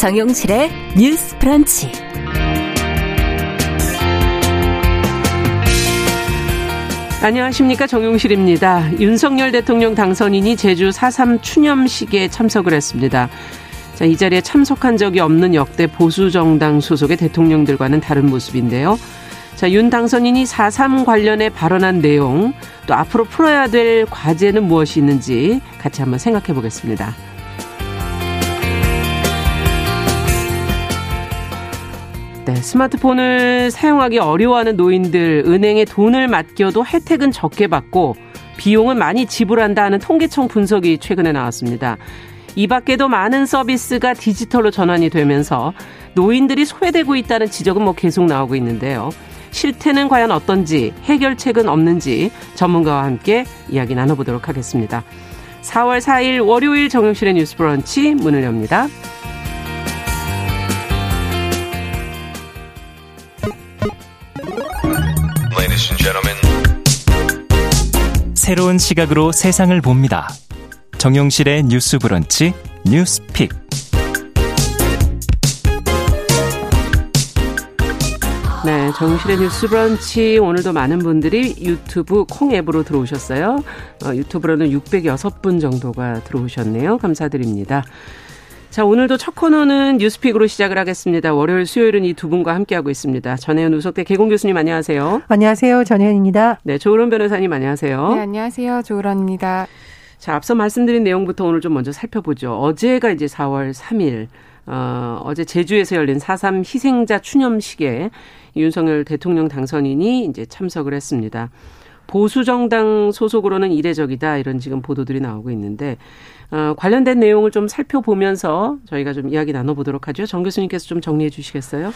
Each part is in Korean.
정용실의 뉴스 프런치. 안녕하십니까 정용실입니다. 윤석열 대통령 당선인이 제주 4.3 추념식에 참석을 했습니다. 자, 이 자리에 참석한 적이 없는 역대 보수 정당 소속의 대통령들과는 다른 모습인데요. 자, 윤 당선인이 4.3 관련해 발언한 내용, 또 앞으로 풀어야 될 과제는 무엇이 있는지 같이 한번 생각해 보겠습니다. 네, 스마트폰을 사용하기 어려워하는 노인들, 은행에 돈을 맡겨도 혜택은 적게 받고 비용은 많이 지불한다 하는 통계청 분석이 최근에 나왔습니다. 이 밖에도 많은 서비스가 디지털로 전환이 되면서 노인들이 소외되고 있다는 지적은 뭐 계속 나오고 있는데요. 실태는 과연 어떤지, 해결책은 없는지 전문가와 함께 이야기 나눠보도록 하겠습니다. 4월 4일 월요일 정용실의 뉴스 브런치 문을 엽니다. 새로운 시각으로 세상을 봅니다. 정용실의 뉴스 브런치 뉴스픽. 네, 정실의 뉴스 브런치 오늘도 많은 분들이 유튜브 콩 앱으로 들어오셨어요. 어, 유튜브로는 606분 정도가 들어오셨네요. 감사드립니다. 자, 오늘도 첫 코너는 뉴스픽으로 시작을 하겠습니다. 월요일, 수요일은 이 두 분과 함께하고 있습니다. 전혜연 우석대 개공 교수님 안녕하세요. 안녕하세요. 전혜연입니다. 네, 조으론 변호사님 안녕하세요. 네, 안녕하세요. 조으론입니다. 자, 앞서 말씀드린 내용부터 오늘 좀 먼저 살펴보죠. 어제가 이제 4월 3일, 어, 어제 제주에서 열린 4.3 희생자 추념식에 윤석열 대통령 당선인이 이제 참석을 했습니다. 보수정당 소속으로는 이례적이다 이런 지금 보도들이 나오고 있는데 어, 관련된 내용을 좀 살펴보면서 저희가 좀 이야기 나눠보도록 하죠. 정 교수님께서 좀 정리해 주시겠어요?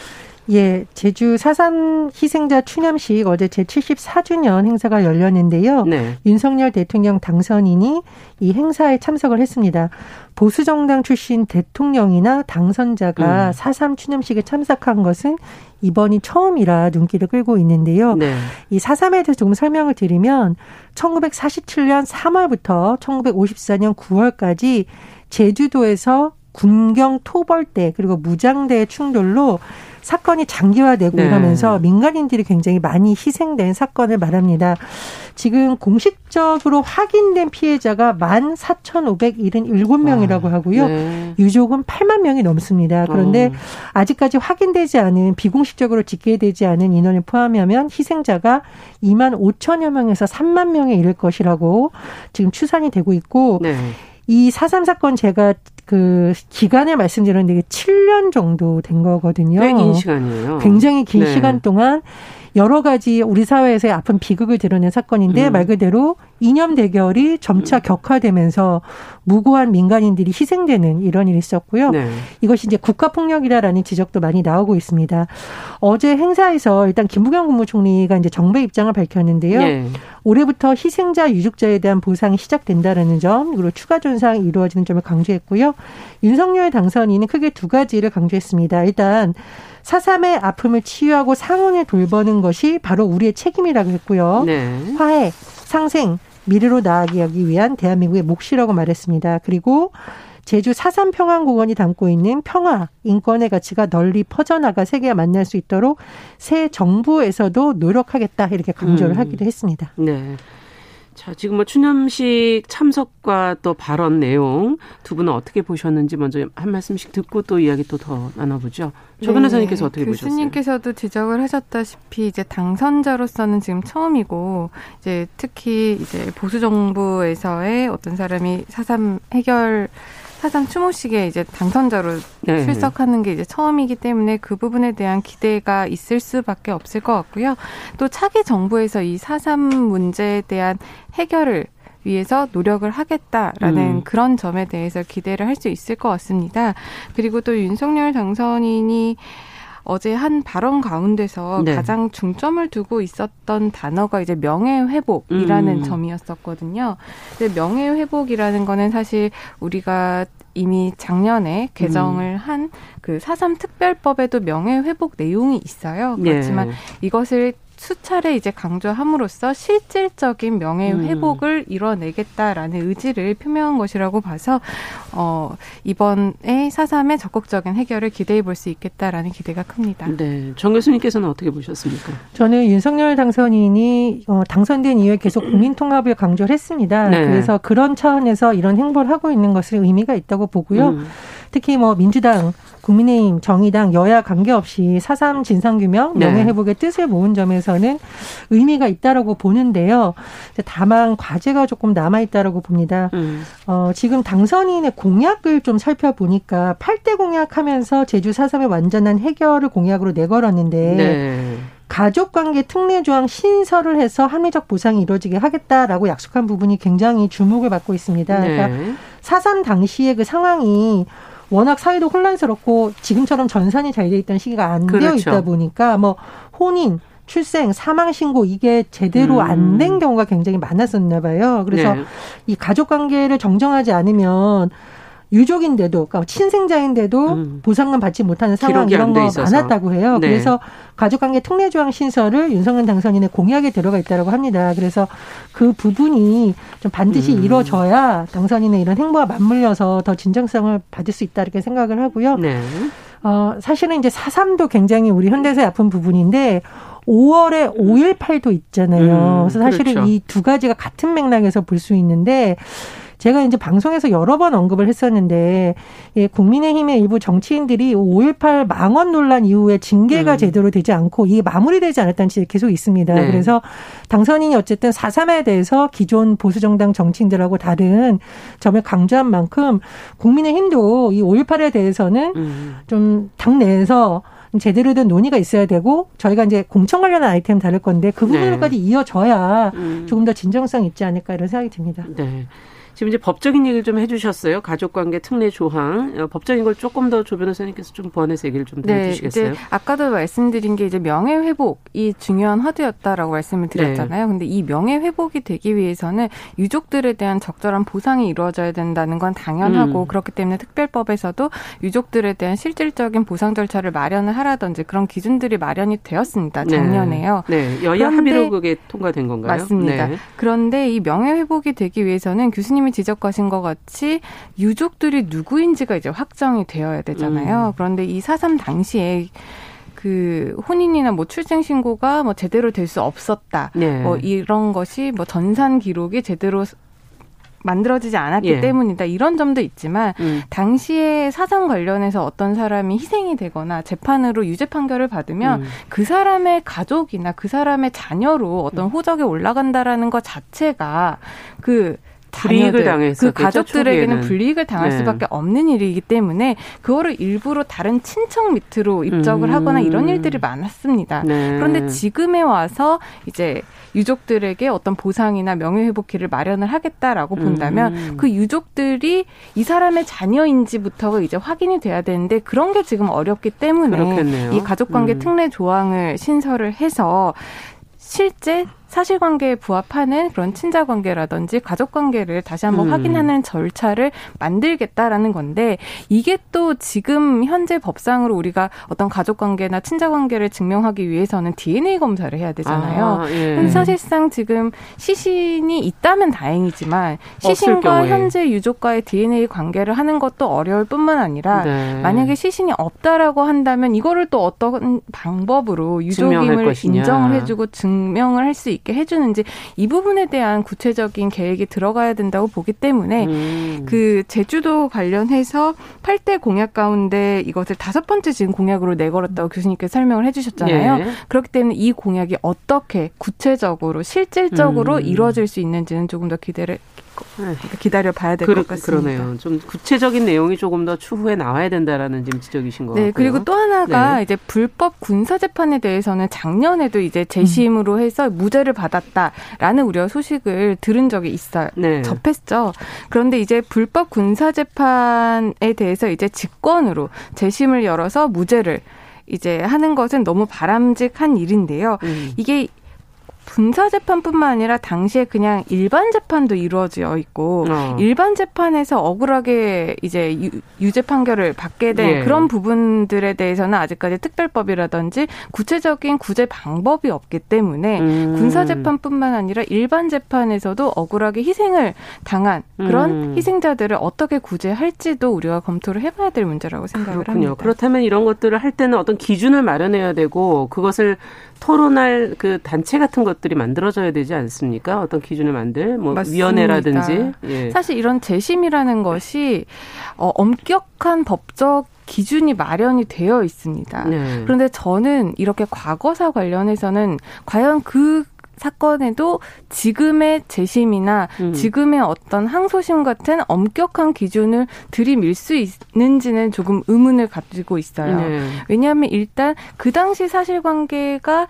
예, 제주 4.3 희생자 추념식 어제 제74주년 행사가 열렸는데요. 네. 윤석열 대통령 당선인이 이 행사에 참석을 했습니다. 보수정당 출신 대통령이나 당선자가 음. 4.3 추념식에 참석한 것은 이번이 처음이라 눈길을 끌고 있는데요. 네. 이 4.3에 대해서 조금 설명을 드리면 1947년 3월부터 1954년 9월까지 제주도에서 군경 토벌대 그리고 무장대 충돌로 사건이 장기화되고 네. 이러면서 민간인들이 굉장히 많이 희생된 사건을 말합니다. 지금 공식적으로 확인된 피해자가 만 사천오백일흔 일곱 명이라고 아, 하고요. 네. 유족은 8만 명이 넘습니다. 그런데 어. 아직까지 확인되지 않은 비공식적으로 집계되지 않은 인원을 포함하면 희생자가 2만 5천여 명에서 3만 명에 이를 것이라고 지금 추산이 되고 있고 네. 이 사삼 사건 제가 그 기간을 말씀드렸는데 7년 정도 된 거거든요. 꽤 긴 시간이에요. 굉장히 긴 네. 시간 동안 여러 가지 우리 사회에서의 아픈 비극을 드러낸 사건인데 음. 말 그대로 이념 대결이 점차 음. 격화되면서 무고한 민간인들이 희생되는 이런 일이 있었고요. 네. 이것이 이제 국가 폭력이다라는 지적도 많이 나오고 있습니다. 어제 행사에서 일단 김부겸 국무총리가 이제 정배 입장을 밝혔는데요. 네. 올해부터 희생자 유족자에 대한 보상이 시작된다라는 점 그리고 추가 존상이 이루어지는 점을 강조했고요. 윤석열 당선인은 크게 두 가지를 강조했습니다. 일단 사삼의 아픔을 치유하고 상훈을 돌보는 것이 바로 우리의 책임이라고 했고요. 네. 화해, 상생, 미래로 나아가기 위한 대한민국의 몫이라고 말했습니다. 그리고 제주 사삼 평안공원이 담고 있는 평화, 인권의 가치가 널리 퍼져나가 세계와 만날 수 있도록 새 정부에서도 노력하겠다 이렇게 강조를 음. 하기도 했습니다. 네. 자, 지금 뭐 추념식 참석과 또 발언 내용 두 분은 어떻게 보셨는지 먼저 한 말씀씩 듣고 또 이야기 또 더 나눠보죠. 조 네, 변호사님께서 어떻게 교수님께서도 보셨어요? 교수님께서도 지적을 하셨다시피 이제 당선자로서는 지금 처음이고 이제 특히 이제 보수 정부에서의 어떤 사람이 사삼 해결 사상 추모식에 이제 당선자로 네. 출석하는 게 이제 처음이기 때문에 그 부분에 대한 기대가 있을 수밖에 없을 것 같고요. 또 차기 정부에서 이 사삼 문제에 대한 해결을 위해서 노력을 하겠다라는 음. 그런 점에 대해서 기대를 할 수 있을 것 같습니다. 그리고 또 윤석열 당선인이 어제 한 발언 가운데서 네. 가장 중점을 두고 있었던 단어가 이제 명예 회복이라는 음. 점이었었거든요. 근데 명예 회복이라는 거는 사실 우리가 이미 작년에 개정을 음. 한그 사삼 특별법에도 명예 회복 내용이 있어요. 네. 그렇지만 네. 이것을 수차례 이제 강조함으로써 실질적인 명예 음. 회복을 음. 이뤄내겠다라는 의지를 표명한 것이라고 봐서 어 이번에 사삼의 적극적인 해결을 기대해 볼 수 있겠다라는 기대가 큽니다. 네, 정 교수님께서는 어떻게 보셨습니까? 저는 윤석열 당선인이 어, 당선된 이후에 계속 국민 통합을 강조를 했습니다. 네. 그래서 그런 차원에서 이런 행보를 하고 있는 것을 의미가 있다고 보고요. 음. 특히 뭐 민주당, 국민의힘, 정의당, 여야 관계없이 사삼 진상규명, 네. 명예회복의 뜻을 모은 점에서는 의미가 있다라고 보는데요. 다만 과제가 조금 남아 있다라고 봅니다. 음. 어, 지금 당선인의 공약을 좀 살펴보니까 8대 공약하면서 제주 사삼의 완전한 해결을 공약으로 내걸었는데 네. 가족관계 특례 조항 신설을 해서 합리적 보상이 이루어지게 하겠다라고 약속한 부분이 굉장히 주목을 받고 있습니다. 네. 그러니까 사삼 당시의 그 상황이 워낙 사회도 혼란스럽고 지금처럼 전산이 잘 돼 있던 시기가 안 그렇죠. 되어 있다 보니까 뭐 혼인 출생, 사망 신고 이게 제대로 음. 안된 경우가 굉장히 많았었나 봐요. 그래서 네. 이 가족 관계를 정정하지 않으면 유족인데도 그러니까 친생자인데도 음. 보상금 받지 못하는 상황 이런 거 있어서. 많았다고 해요. 네. 그래서 가족관계 특례 조항 신설을 윤석열 당선인의 공약에 들어가 있다고 합니다. 그래서 그 부분이 좀 반드시 음. 이루어져야 당선인의 이런 행보와 맞물려서 더 진정성을 받을 수 있다 이렇게 생각을 하고요. 네. 어, 사실은 이제 사삼도 굉장히 우리 현대사의 아픈 부분인데 5월에 5.18도 있잖아요. 음, 그래서 사실은 그렇죠. 이두 가지가 같은 맥락에서 볼 수 있는데 제가 이제 방송에서 여러 번 언급을 했었는데 예, 국민의힘의 일부 정치인들이 5.18 망언 논란 이후에 징계가 음. 제대로 되지 않고 이게 마무리되지 않았다는 지적이 계속 있습니다. 네. 그래서 당선인이 어쨌든 4.3에 대해서 기존 보수정당 정치인들하고 다른 점을 강조한 만큼 국민의힘도 이 5.18에 대해서는 음. 좀 당내에서 제대로 된 논의가 있어야 되고 저희가 이제 공천 관련한 아이템 다룰 건데 그 부분까지 네. 이어져야 음. 조금 더 진정성 있지 않을까 이런 생각이 듭니다. 네. 지금 이제 법적인 얘기를 좀 해주셨어요. 가족관계 특례 조항 어, 법적인 걸 조금 더 조 변호사님께서 좀 번외서 얘기를 좀 네, 해주시겠어요? 아까도 말씀드린 게 이제 명예 회복이 중요한 화두였다라고 말씀을 드렸잖아요. 네. 근데 이 명예 회복이 되기 위해서는 유족들에 대한 적절한 보상이 이루어져야 된다는 건 당연하고 음. 그렇기 때문에 특별법에서도 유족들에 대한 실질적인 보상 절차를 마련을 하라든지 그런 기준들이 마련이 되었습니다. 네. 작년에요. 네, 네. 여야 합의로 그게 통과된 건가요? 맞습니다. 네. 그런데 이 명예 회복이 되기 위해서는 교수님 교수님이 지적하신 것 같이 유족들이 누구인지가 이제 확정이 되어야 되잖아요. 음. 그런데 이 사삼 당시에 그 혼인이나 뭐 출생 신고가 뭐 제대로 될 수 없었다. 네. 뭐 이런 것이 뭐 전산 기록이 제대로 만들어지지 않았기 예. 때문이다. 이런 점도 있지만 음. 당시에 사상 관련해서 어떤 사람이 희생이 되거나 재판으로 유죄 판결을 받으면 음. 그 사람의 가족이나 그 사람의 자녀로 어떤 음. 호적에 올라간다라는 것 자체가 그 불이익을 당했그 가족들에게는 불이익을 당할 네. 수밖에 없는 일이기 때문에 그거를 일부러 다른 친척 밑으로 입적을 음. 하거나 이런 일들이 많았습니다. 네. 그런데 지금에 와서 이제 유족들에게 어떤 보상이나 명예회복 기를 마련을 하겠다라고 본다면 음. 그 유족들이 이 사람의 자녀인지부터가 이제 확인이 돼야 되는데 그런 게 지금 어렵기 때문에 그렇겠네요. 이 가족관계 음. 특례 조항을 신설을 해서 실제 사실관계에 부합하는 그런 친자관계라든지 가족관계를 다시 한번 음. 확인하는 절차를 만들겠다라는 건데 이게 또 지금 현재 법상으로 우리가 어떤 가족관계나 친자관계를 증명하기 위해서는 DNA 검사를 해야 되잖아요. 아, 예. 사실상 지금 시신이 있다면 다행이지만 시신과 현재 유족과의 DNA 관계를 하는 것도 어려울 뿐만 아니라 네. 만약에 시신이 없다라고 한다면 이거를 또 어떤 방법으로 유족임을 인정을 해주고 증명을 할 수 있게 있게 해주는지 이 부분에 대한 구체적인 계획이 들어가야 된다고 보기 때문에 음. 그 제주도 관련해서 8대 공약 가운데 이것을 다섯 번째 지금 공약으로 내걸었다고 교수님께 설명을 해주셨잖아요. 예. 그렇기 때문에 이 공약이 어떻게 구체적으로 실질적으로 음. 이루어질 수 있는지는 조금 더 기대를 네. 기다려 봐야 될것 그, 같습니다. 그러네요. 좀 구체적인 내용이 조금 더 추후에 나와야 된다라는 지금 지적이신 것 네, 같고요. 그리고 또 하나가 네. 이제 불법 군사 재판에 대해서는 작년에도 이제 재심으로 해서 무죄를 받았다라는 우려 소식을 들은 적이 있어요. 네. 접했죠. 그런데 이제 불법 군사 재판에 대해서 이제 직권으로 재심을 열어서 무죄를 이제 하는 것은 너무 바람직한 일인데요. 음. 이게 분사 재판뿐만 아니라 당시에 그냥 일반 재판도 이루어져 있고 어. 일반 재판에서 억울하게 이제 유, 죄 판결을 받게 된 예. 그런 부분들에 대해서는 아직까지 특별법이라든지 구체적인 구제 방법이 없기 때문에 음. 군사 재판뿐만 아니라 일반 재판에서도 억울하게 희생을 당한 그런 음. 희생자들을 어떻게 구제할지도 우리가 검토를 해봐야 될 문제라고 생각을 그렇군요. 합니다. 그렇다면 이런 것들을 할 때는 어떤 기준을 마련해야 되고 그것을 토론할 그 단체 같은 것들이 만들어져야 되지 않습니까? 어떤 기준을 만들 뭐 맞습니다. 위원회라든지 예. 사실 이런 재심이라는 것이 어, 엄격한 법적 기준이 마련이 되어 있습니다. 네. 그런데 저는 이렇게 과거사 관련해서는 과연 그 사건에도 지금의 재심이나 음. 지금의 어떤 항소심 같은 엄격한 기준을 들이밀 수 있는지는 조금 의문을 가지고 있어요. 네. 왜냐하면 일단 그 당시 사실관계가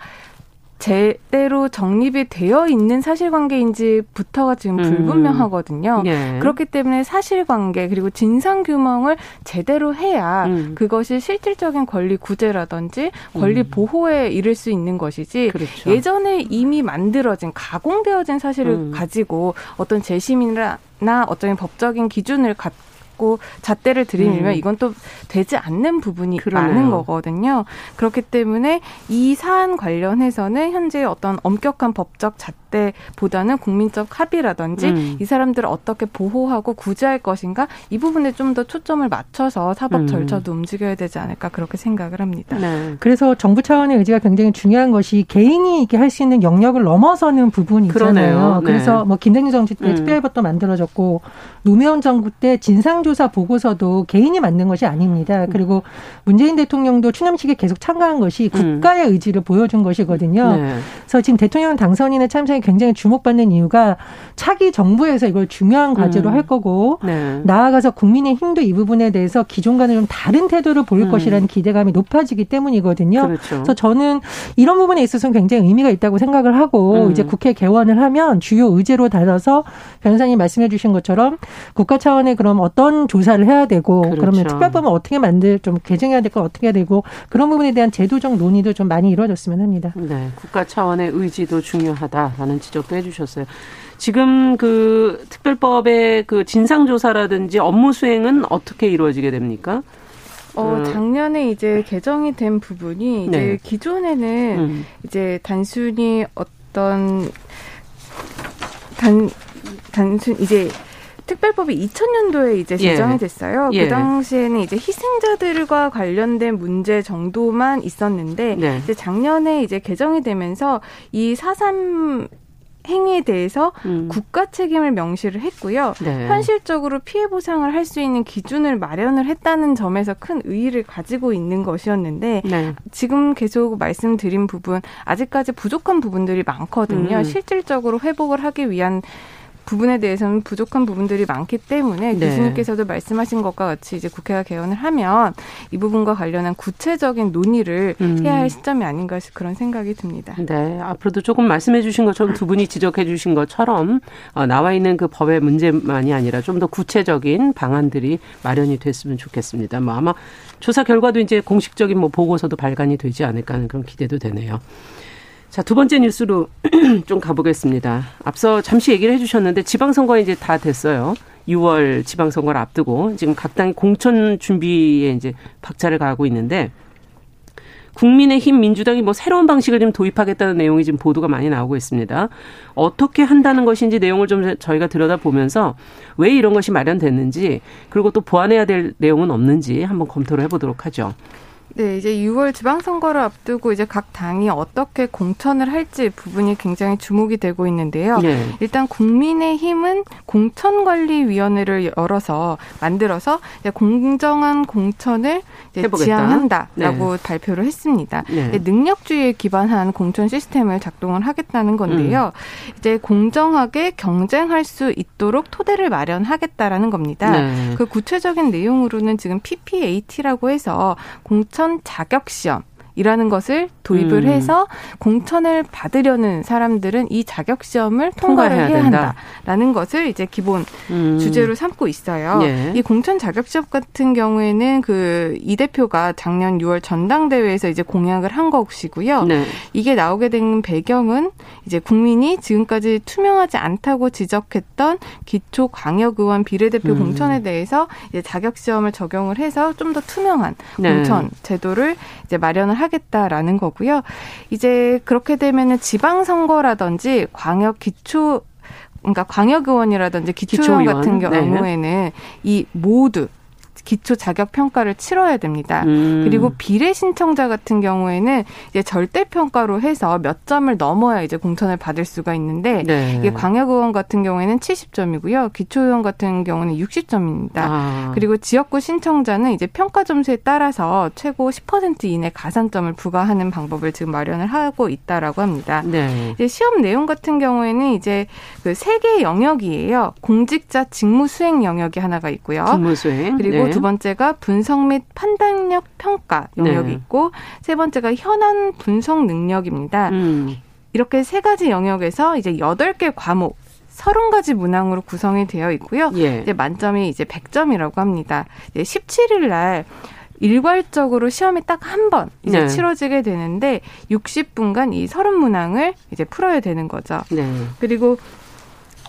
제대로 정립이 되어 있는 사실관계인지부터가 지금 음. 불분명하거든요. 음. 예. 그렇기 때문에 사실관계 그리고 진상 규명을 제대로 해야 음. 그것이 실질적인 권리 구제라든지 권리 음. 보호에 이를 수 있는 것이지 그렇죠. 예전에 이미 만들어진 가공되어진 사실을 음. 가지고 어떤 재심이나 어떤 법적인 기준을 갖고 자꾸 잣대를 들이밀면 음. 이건 또 되지 않는 부분이 그러네요. 많은 거거든요. 그렇기 때문에 이 사안 관련해서는 현재 어떤 엄격한 법적 잣대보다는 국민적 합의라든지 음. 이 사람들을 어떻게 보호하고 구제할 것인가 이 부분에 좀 더 초점을 맞춰서 사법 음. 절차도 움직여야 되지 않을까 그렇게 생각을 합니다. 네. 그래서 정부 차원의 의지가 굉장히 중요한 것이 개인이 이게 할 수 있는 영역을 넘어서는 부분이 있잖아요. 네. 그래서 뭐 김대중 정치 때 음. 특별법도 만들어졌고 노무현 정부 때 진상 진상조사 보고서도 개인이 만든 것이 아닙니다. 그리고 문재인 대통령도 추념식에 계속 참가한 것이 음. 국가의 의지를 보여준 것이거든요. 네. 그래서 지금 대통령 당선인의 참석이 굉장히 주목받는 이유가 차기 정부에서 이걸 중요한 과제로 음. 할 거고 네. 나아가서 국민의 힘도 이 부분에 대해서 기존과는 좀 다른 태도를 보일 음. 것이라는 기대감이 높아지기 때문이거든요. 그렇죠. 그래서 저는 이런 부분에 있어서는 굉장히 의미가 있다고 생각을 하고 음. 이제 국회 개원을 하면 주요 의제로 달아서 변호사님 말씀해 주신 것처럼 국가 차원의 그럼 어떤 어떤 조사를 해야 되고 그렇죠. 그러면 특별법은 어떻게 만들 좀 개정해야 될 건 어떻게 해야 되고 그런 부분에 대한 제도적 논의도 좀 많이 이루어졌으면 합니다. 네, 국가 차원의 의지도 중요하다라는 지적도 해주셨어요. 지금 그 특별법의 그 진상 조사라든지 업무 수행은 어떻게 이루어지게 됩니까? 어, 음. 작년에 이제 개정이 된 부분이 이제 네. 기존에는 음. 이제 단순히 어떤 단 단순 이제 특별법이 2000년도에 이제 예. 제정이 됐어요. 예. 그 당시에는 이제 희생자들과 관련된 문제 정도만 있었는데 네. 이제 작년에 이제 개정이 되면서 이 사삼 행위에 대해서 음. 국가 책임을 명시를 했고요. 네. 현실적으로 피해 보상을 할 수 있는 기준을 마련을 했다는 점에서 큰 의의를 가지고 있는 것이었는데 네. 지금 계속 말씀드린 부분 아직까지 부족한 부분들이 많거든요. 음. 실질적으로 회복을 하기 위한 부분에 대해서는 부족한 부분들이 많기 때문에 네. 교수님께서도 말씀하신 것과 같이 이제 국회가 개헌을 하면 이 부분과 관련한 구체적인 논의를 음. 해야 할 시점이 아닌가 그런 생각이 듭니다. 네, 앞으로도 조금 말씀해 주신 것처럼 두 분이 지적해 주신 것처럼 어, 나와 있는 그 법의 문제만이 아니라 좀 더 구체적인 방안들이 마련이 됐으면 좋겠습니다. 뭐 아마 조사 결과도 이제 공식적인 뭐 보고서도 발간이 되지 않을까 하는 그런 기대도 되네요. 자, 두 번째 뉴스로 좀 가보겠습니다. 앞서 잠시 얘기를 해주셨는데 지방선거 이제 다 됐어요. 6월 지방선거를 앞두고 지금 각 당이 공천 준비에 이제 박차를 가하고 있는데 국민의힘 민주당이 뭐 새로운 방식을 좀 도입하겠다는 내용이 지금 보도가 많이 나오고 있습니다. 어떻게 한다는 것인지 내용을 좀 저희가 들여다보면서 왜 이런 것이 마련됐는지 그리고 또 보완해야 될 내용은 없는지 한번 검토를 해보도록 하죠. 네, 이제 6월 지방선거를 앞두고 이제 각 당이 어떻게 공천을 할지 부분이 굉장히 주목이 되고 있는데요. 네. 일단 국민의힘은 공천관리위원회를 열어서 만들어서 공정한 공천을 지향한다라고 네. 발표를 했습니다. 네. 능력주의에 기반한 공천 시스템을 작동을 하겠다는 건데요. 음. 이제 공정하게 경쟁할 수 있도록 토대를 마련하겠다라는 겁니다. 네. 그 구체적인 내용으로는 지금 PPAT라고 해서 공천 공천 자격 시험 이라는 것을 도입을 음. 해서 공천을 받으려는 사람들은 이 자격 시험을 통과를 해야 된다. 한다라는 것을 이제 기본 음. 주제로 삼고 있어요. 예. 이 공천 자격 시험 같은 경우에는 그 이 대표가 작년 6월 전당대회에서 이제 공약을 한 것이고요. 네. 이게 나오게 된 배경은 이제 국민이 지금까지 투명하지 않다고 지적했던 기초 광역 의원 비례대표 음. 공천에 대해서 이제 자격 시험을 적용을 해서 좀 더 투명한 네. 공천 제도를 이제 마련을 하겠다라는 거고요. 이제 그렇게 되면은 지방 선거라든지 광역 기초 그러니까 광역 의원이라든지 기초의원, 기초의원. 같은 네. 경우에는 네. 이 모두 기초 자격 평가를 치러야 됩니다. 음. 그리고 비례 신청자 같은 경우에는 이제 절대 평가로 해서 몇 점을 넘어야 이제 공천을 받을 수가 있는데 네. 이게 광역 의원 같은 경우에는 70점이고요. 기초 의원 같은 경우는 60점입니다. 아. 그리고 지역구 신청자는 이제 평가 점수에 따라서 최고 10% 이내 가산점을 부과하는 방법을 지금 마련을 하고 있다라고 합니다. 네. 이제 시험 내용 같은 경우에는 이제 그세 개의 영역이에요. 공직자 직무 수행 영역이 하나가 있고요. 직무 수행. 그리고 네. 두 번째가 분석 및 판단력 평가 영역이 네. 있고 세 번째가 현안 분석 능력입니다. 음. 이렇게 세 가지 영역에서 이제 여덟 개 과목 서른 가지 문항으로 구성이 되어 있고요. 예. 이제 만점이 이제 백점이라고 합니다. 이제 17일 날 일괄적으로 시험이 딱 한 번 이제 네. 치러지게 되는데 60분간 이 서른 문항을 이제 풀어야 되는 거죠. 네. 그리고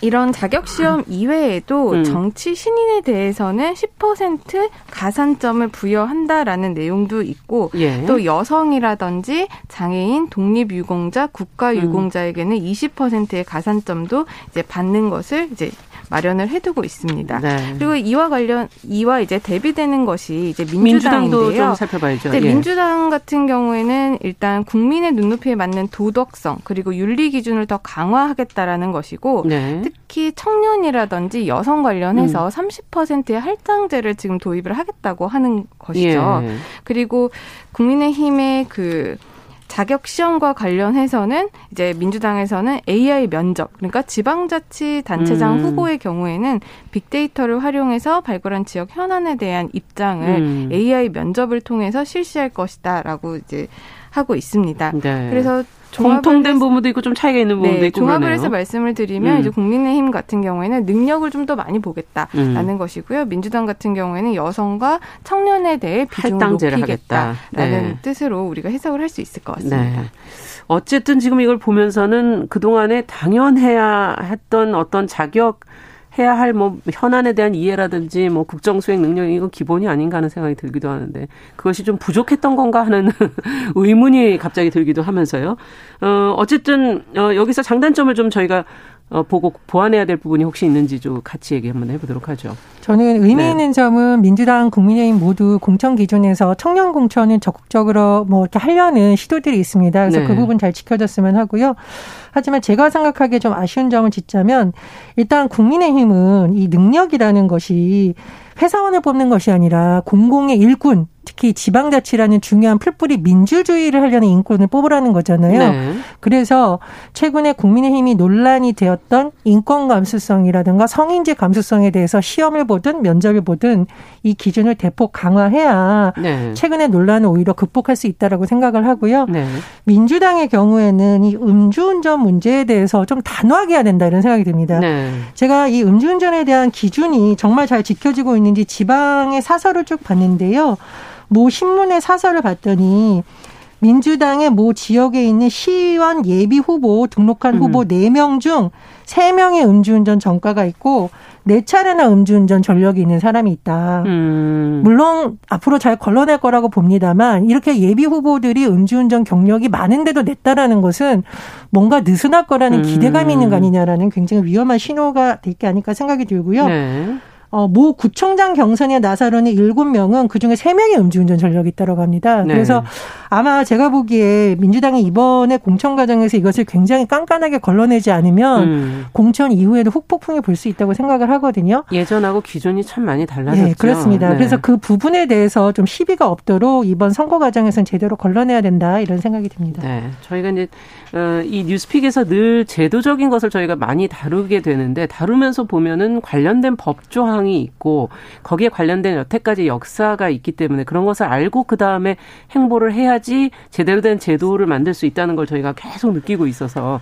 이런 자격 시험 이외에도 음. 정치 신인에 대해서는 10% 가산점을 부여한다라는 내용도 있고 예. 또 여성이라든지 장애인, 독립유공자, 국가유공자에게는 음. 20%의 가산점도 이제 받는 것을 이제 마련을 해두고 있습니다. 네. 그리고 이와 관련 이와 이제 대비되는 것이 이제 민주당인데요. 좀 살펴봐야죠. 예. 민주당 같은 경우에는 일단 국민의 눈높이에 맞는 도덕성 그리고 윤리 기준을 더 강화하겠다라는 것이고 네. 특히 청년이라든지 여성 관련해서 음. 30%의 할당제를 지금 도입을 하겠다고 하는 것이죠. 예. 그리고 국민의힘의 그 자격 시험과 관련해서는 이제 민주당에서는 AI 면접 그러니까 지방자치 단체장 음. 후보의 경우에는 빅데이터를 활용해서 발굴한 지역 현안에 대한 입장을 음. AI 면접을 통해서 실시할 것이다라고 이제 하고 있습니다. 네. 그래서 공통된 부분도 있고 좀 차이가 있는 부분도 네, 있고 종합을 그러네요. 해서 말씀을 드리면 음. 이제 국민의힘 같은 경우에는 능력을 좀 더 많이 보겠다라는 음. 것이고요. 민주당 같은 경우에는 여성과 청년에 대해 비중을 높이겠다라는 네. 뜻으로 우리가 해석을 할 수 있을 것 같습니다. 네. 어쨌든 지금 이걸 보면서는 그동안에 당연해야 했던 어떤 자격 해야 할 뭐 현안에 대한 이해라든지 뭐 국정 수행 능력 이건 기본이 아닌가 하는 생각이 들기도 하는데 그것이 좀 부족했던 건가 하는 의문이 갑자기 들기도 하면서요. 어 어쨌든 어 여기서 장단점을 좀 저희가 어, 보고 보완해야 될 부분이 혹시 있는지 좀 같이 얘기 한번 해보도록 하죠. 저는 의미 네. 있는 네. 점은 민주당, 국민의힘 모두 공천 기준에서 청년 공천을 적극적으로 뭐 이렇게 하려는 시도들이 있습니다. 그래서 네. 그 부분 잘 지켜졌으면 하고요. 하지만 제가 생각하기에 좀 아쉬운 점을 짓자면 일단 국민의힘은 이 능력이라는 것이 회사원을 뽑는 것이 아니라 공공의 일꾼 특히 지방자치라는 중요한 풀뿌리 민주주의를 하려는 인권을 뽑으라는 거잖아요. 네. 그래서 최근에 국민의힘이 논란이 되었던 인권 감수성이라든가 성인지 감수성에 대해서 시험을 보든 면접을 보든 이 기준을 대폭 강화해야 네. 최근의 논란을 오히려 극복할 수 있다라고 생각을 하고요. 네. 민주당의 경우에는 이 음주운전 문제에 대해서 좀 단호하게 해야 된다 이런 생각이 듭니다. 네. 제가 이 음주운전에 대한 기준이 정말 잘 지켜지고 있는 지 지방의 사설을 쭉 봤는데요. 모 신문의 사설을 봤더니 민주당의 모 지역에 있는 시의원 예비 후보 등록한 음. 후보 4명 중 3명의 음주운전 전과가 있고 4차례나 음주운전 전력이 있는 사람이 있다. 음. 물론 앞으로 잘 걸러낼 거라고 봅니다만 이렇게 예비 후보들이 음주운전 경력이 많은데도 냈다라는 것은 뭔가 느슨할 거라는 음. 기대감이 있는 거 아니냐라는 굉장히 위험한 신호가 될 게 아닐까 생각이 들고요. 네. 어, 모 구청장 경선에 나서려는 일곱 명은 그중에 세명의 음주운전 전력이 있다고 합니다. 네. 그래서 아마 제가 보기에 민주당이 이번에 공천 과정에서 이것을 굉장히 깐깐하게 걸러내지 않으면 음. 공천 이후에도 후폭풍이 불 수 있다고 생각을 하거든요. 예전하고 기준이 참 많이 달라졌죠. 네, 그렇습니다. 네. 그래서 그 부분에 대해서 좀 시비가 없도록 이번 선거 과정에서는 제대로 걸러내야 된다 이런 생각이 듭니다. 네, 저희가 이제 어, 이 뉴스픽에서 늘 제도적인 것을 저희가 많이 다루게 되는데 다루면서 보면은 관련된 법 조항 이 있고 거기에 관련된 여태까지 역사가 있기 때문에 그런 것을 알고 그 다음에 행보를 해야 해야지 제대로 된 제도를 만들 수 있다는 걸 저희가 계속 느끼고 있어서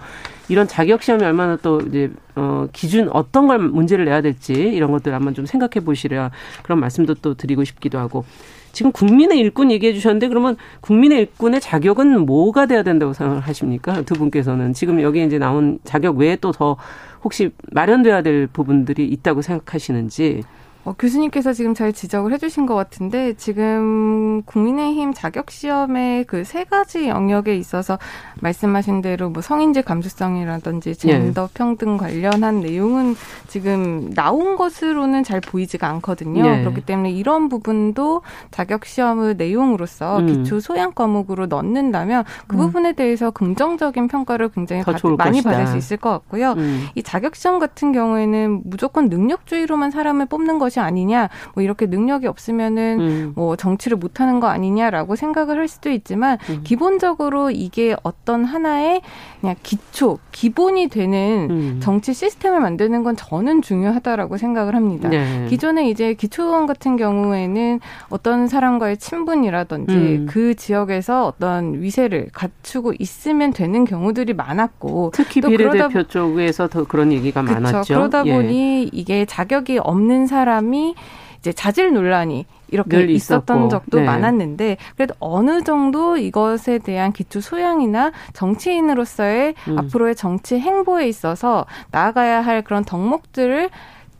이런 자격 시험이 얼마나 또 이제 어 기준 어떤 걸 문제를 내야 될지 이런 것들 한번 좀 생각해 보시려 그런 말씀도 또 드리고 싶기도 하고 지금 국민의 일꾼 얘기해 주셨는데 그러면 국민의 일꾼의 자격은 뭐가 돼야 된다고 생각하십니까? 두 분께서는 지금 여기 이제 나온 자격 외에 또 더 혹시 마련돼야 될 부분들이 있다고 생각하시는지 어, 교수님께서 지금 잘 지적을 해주신 것 같은데 지금 국민의힘 자격 시험의 그 세 가지 영역에 있어서 말씀하신 대로 뭐 성인지 감수성이라든지 예. 젠더 평등 관련한 내용은 지금 나온 것으로는 잘 보이지가 않거든요. 네. 그렇기 때문에 이런 부분도 자격 시험의 내용으로서 음. 기초 소양 과목으로 넣는다면 그 음. 부분에 대해서 긍정적인 평가를 굉장히 받, 많이 것이다. 받을 수 있을 것 같고요. 음. 이 자격 시험 같은 경우에는 무조건 능력주의로만 사람을 뽑는 것이 것이 아니냐, 뭐 이렇게 능력이 없으면은 음. 뭐 정치를 못하는 거 아니냐라고 생각을 할 수도 있지만 음. 기본적으로 이게 어떤 하나의 그냥 기초, 기본이 되는 음. 정치 시스템을 만드는 건 저는 중요하다라고 생각을 합니다. 네. 기존에 이제 기초의원 같은 경우에는 어떤 사람과의 친분이라든지 음. 그 지역에서 어떤 위세를 갖추고 있으면 되는 경우들이 많았고 특히 비례대표 쪽에서 더 그런 얘기가 그쵸, 많았죠. 그러다 예. 보니 이게 자격이 없는 사람 사람이 이제 자질 논란이 이렇게 있었던 적도 네. 많았는데 그래도 어느 정도 이것에 대한 기초 소양이나 정치인으로서의 음. 앞으로의 정치 행보에 있어서 나아가야 할 그런 덕목들을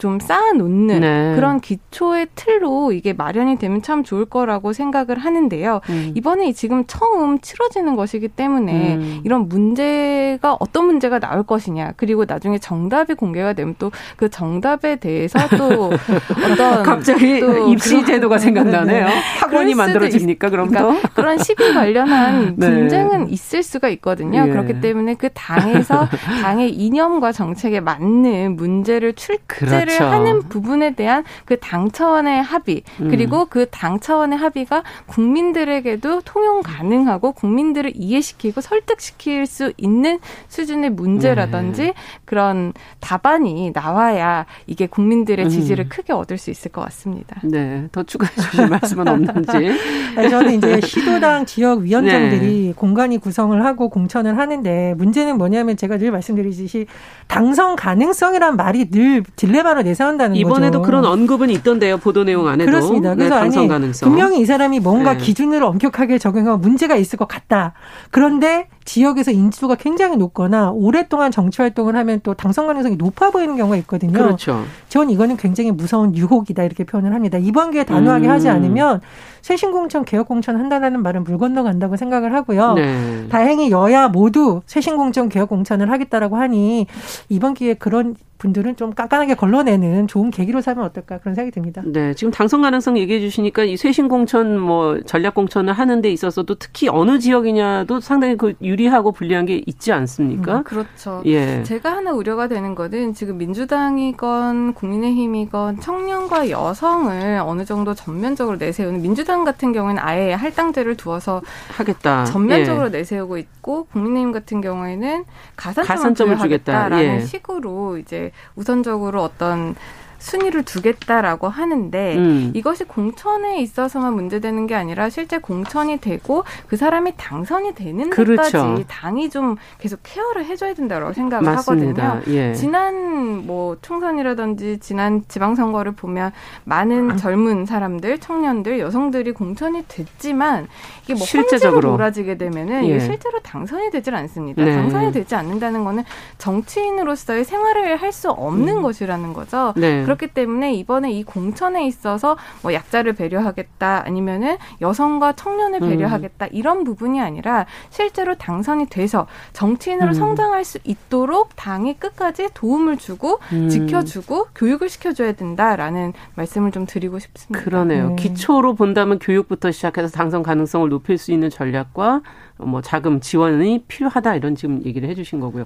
좀 쌓아놓는 네. 그런 기초의 틀로 이게 마련이 되면 참 좋을 거라고 생각을 하는데요. 음. 이번에 지금 처음 치러지는 것이기 때문에 음. 이런 문제가 어떤 문제가 나올 것이냐 그리고 나중에 정답이 공개가 되면 또 그 정답에 대해서 또 어떤 갑자기 또 입시 제도가 생각나네요. 학원이 만들어집니까 그럼 그러니까 그런 시비 관련한 네. 분쟁은 있을 수가 있거든요. 예. 그렇기 때문에 그 당에서 당의 이념과 정책에 맞는 문제를 출제 그렇죠. 그렇죠. 하는 부분에 대한 그 당 차원의 합의 음. 그리고 그당 차원의 합의가 국민들에게도 통용 가능하고 국민들을 이해시키고 설득시킬 수 있는 수준의 문제라든지 네. 그런 답안이 나와야 이게 국민들의 지지를 음. 크게 얻을 수 있을 것 같습니다. 네, 더 추가해 주실 말씀은 없는지. 네, 저는 이제 시도당 지역 위원장들이 네. 공간이 구성을 하고 공천을 하는데 문제는 뭐냐면 제가 늘 말씀드리듯이 당선 가능성이란 말이 늘 딜레마로 내세운다는 이번에도 거죠. 그런 언급은 있던데요. 보도 내용 안에도. 그렇습니다. 네, 그래서 네, 당선 아니, 가능성. 분명히 이 사람이 뭔가 네. 기준을 엄격하게 적용하면 문제가 있을 것 같다. 그런데 지역에서 인지도가 굉장히 높거나 오랫동안 정치 활동을 하면 또 당선 가능성이 높아 보이는 경우가 있거든요. 그렇죠. 전 이거는 굉장히 무서운 유혹이다 이렇게 표현을 합니다. 이번 기회에 단호하게 음. 하지 않으면 쇄신공천 개혁공천 한다는 말은 물 건너간다고 생각을 하고요. 네. 다행히 여야 모두 쇄신공천 개혁공천을 하겠다라고 하니 이번 기회에 그런 분들은 좀 깐깐하게 걸러내는 좋은 계기로 삼으면 어떨까 그런 생각이 듭니다. 네, 지금 당선 가능성 얘기해 주시니까 이 쇄신 공천 뭐 전략 공천을 하는 데 있어서도 특히 어느 지역이냐도 상당히 그 유리하고 불리한 게 있지 않습니까? 음, 그렇죠. 예. 제가 하나 우려가 되는 거는 지금 민주당이건 국민의힘이건 청년과 여성을 어느 정도 전면적으로 내세우는 민주당 같은 경우에는 아예 할당제를 두어서 하겠다. 전면적으로 예. 내세우고 있고 국민의힘 같은 경우에는 가산점을, 가산점을 주겠다라는 예. 식으로 이제 우선적으로 어떤 순위를 두겠다라고 하는데 음. 이것이 공천에 있어서만 문제되는 게 아니라 실제 공천이 되고 그 사람이 당선이 되는 데까지 그렇죠. 당이 좀 계속 케어를 해줘야 된다고 생각을 맞습니다. 하거든요. 예. 지난 뭐 총선이라든지 지난 지방선거를 보면 많은 아. 젊은 사람들, 청년들, 여성들이 공천이 됐지만 이게 뭐 실제적으로 몰아지게 되면은 예. 실제로 당선이 되질 않습니다. 네. 당선이 되지 않는다는 거는 정치인으로서의 생활을 할 수 없는 음. 것이라는 거죠. 네. 그렇기 때문에 이번에 이 공천에 있어서 뭐 약자를 배려하겠다 아니면은 여성과 청년을 음. 배려하겠다 음. 이런 부분이 아니라 실제로 당선이 돼서 정치인으로 음. 성장할 수 있도록 당이 끝까지 도움을 주고 음. 지켜주고 교육을 시켜줘야 된다라는 말씀을 좀 드리고 싶습니다. 그러네요. 네. 기초로 본다면 교육부터 시작해서 당선 가능성을 높일 수 있는 전략과 뭐 자금 지원이 필요하다 이런 지금 얘기를 해주신 거고요.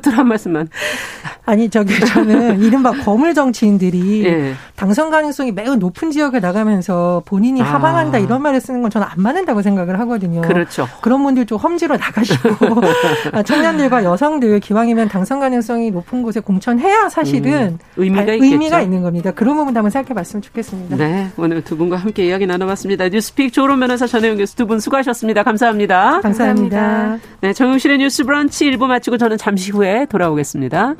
끝으로 한 말씀만. 아니 저기 저는 이른바 거물 정치인들이 예. 당선 가능성이 매우 높은 지역에 나가면서 본인이 아. 하방한다 이런 말을 쓰는 건 저는 안 맞는다고 생각을 하거든요. 그렇죠. 그런 분들 좀 험지로 나가시고 청년들과 여성들 기왕이면 당선 가능성이 높은 곳에 공천해야 사실은 음, 의미가, 의미가 있는 겁니다. 그런 부분 한번 생각해 봤으면 좋겠습니다. 네, 오늘 두 분과 함께 이야기 나눠봤습니다. 뉴스픽 조론 변호사 전혜영 교수 두 분 수고하셨습니다. 감사합니다. 감사합니다. 네, 정용실의 뉴스 브런치 1부 마치고 저는 잠시 후에 돌아오겠습니다.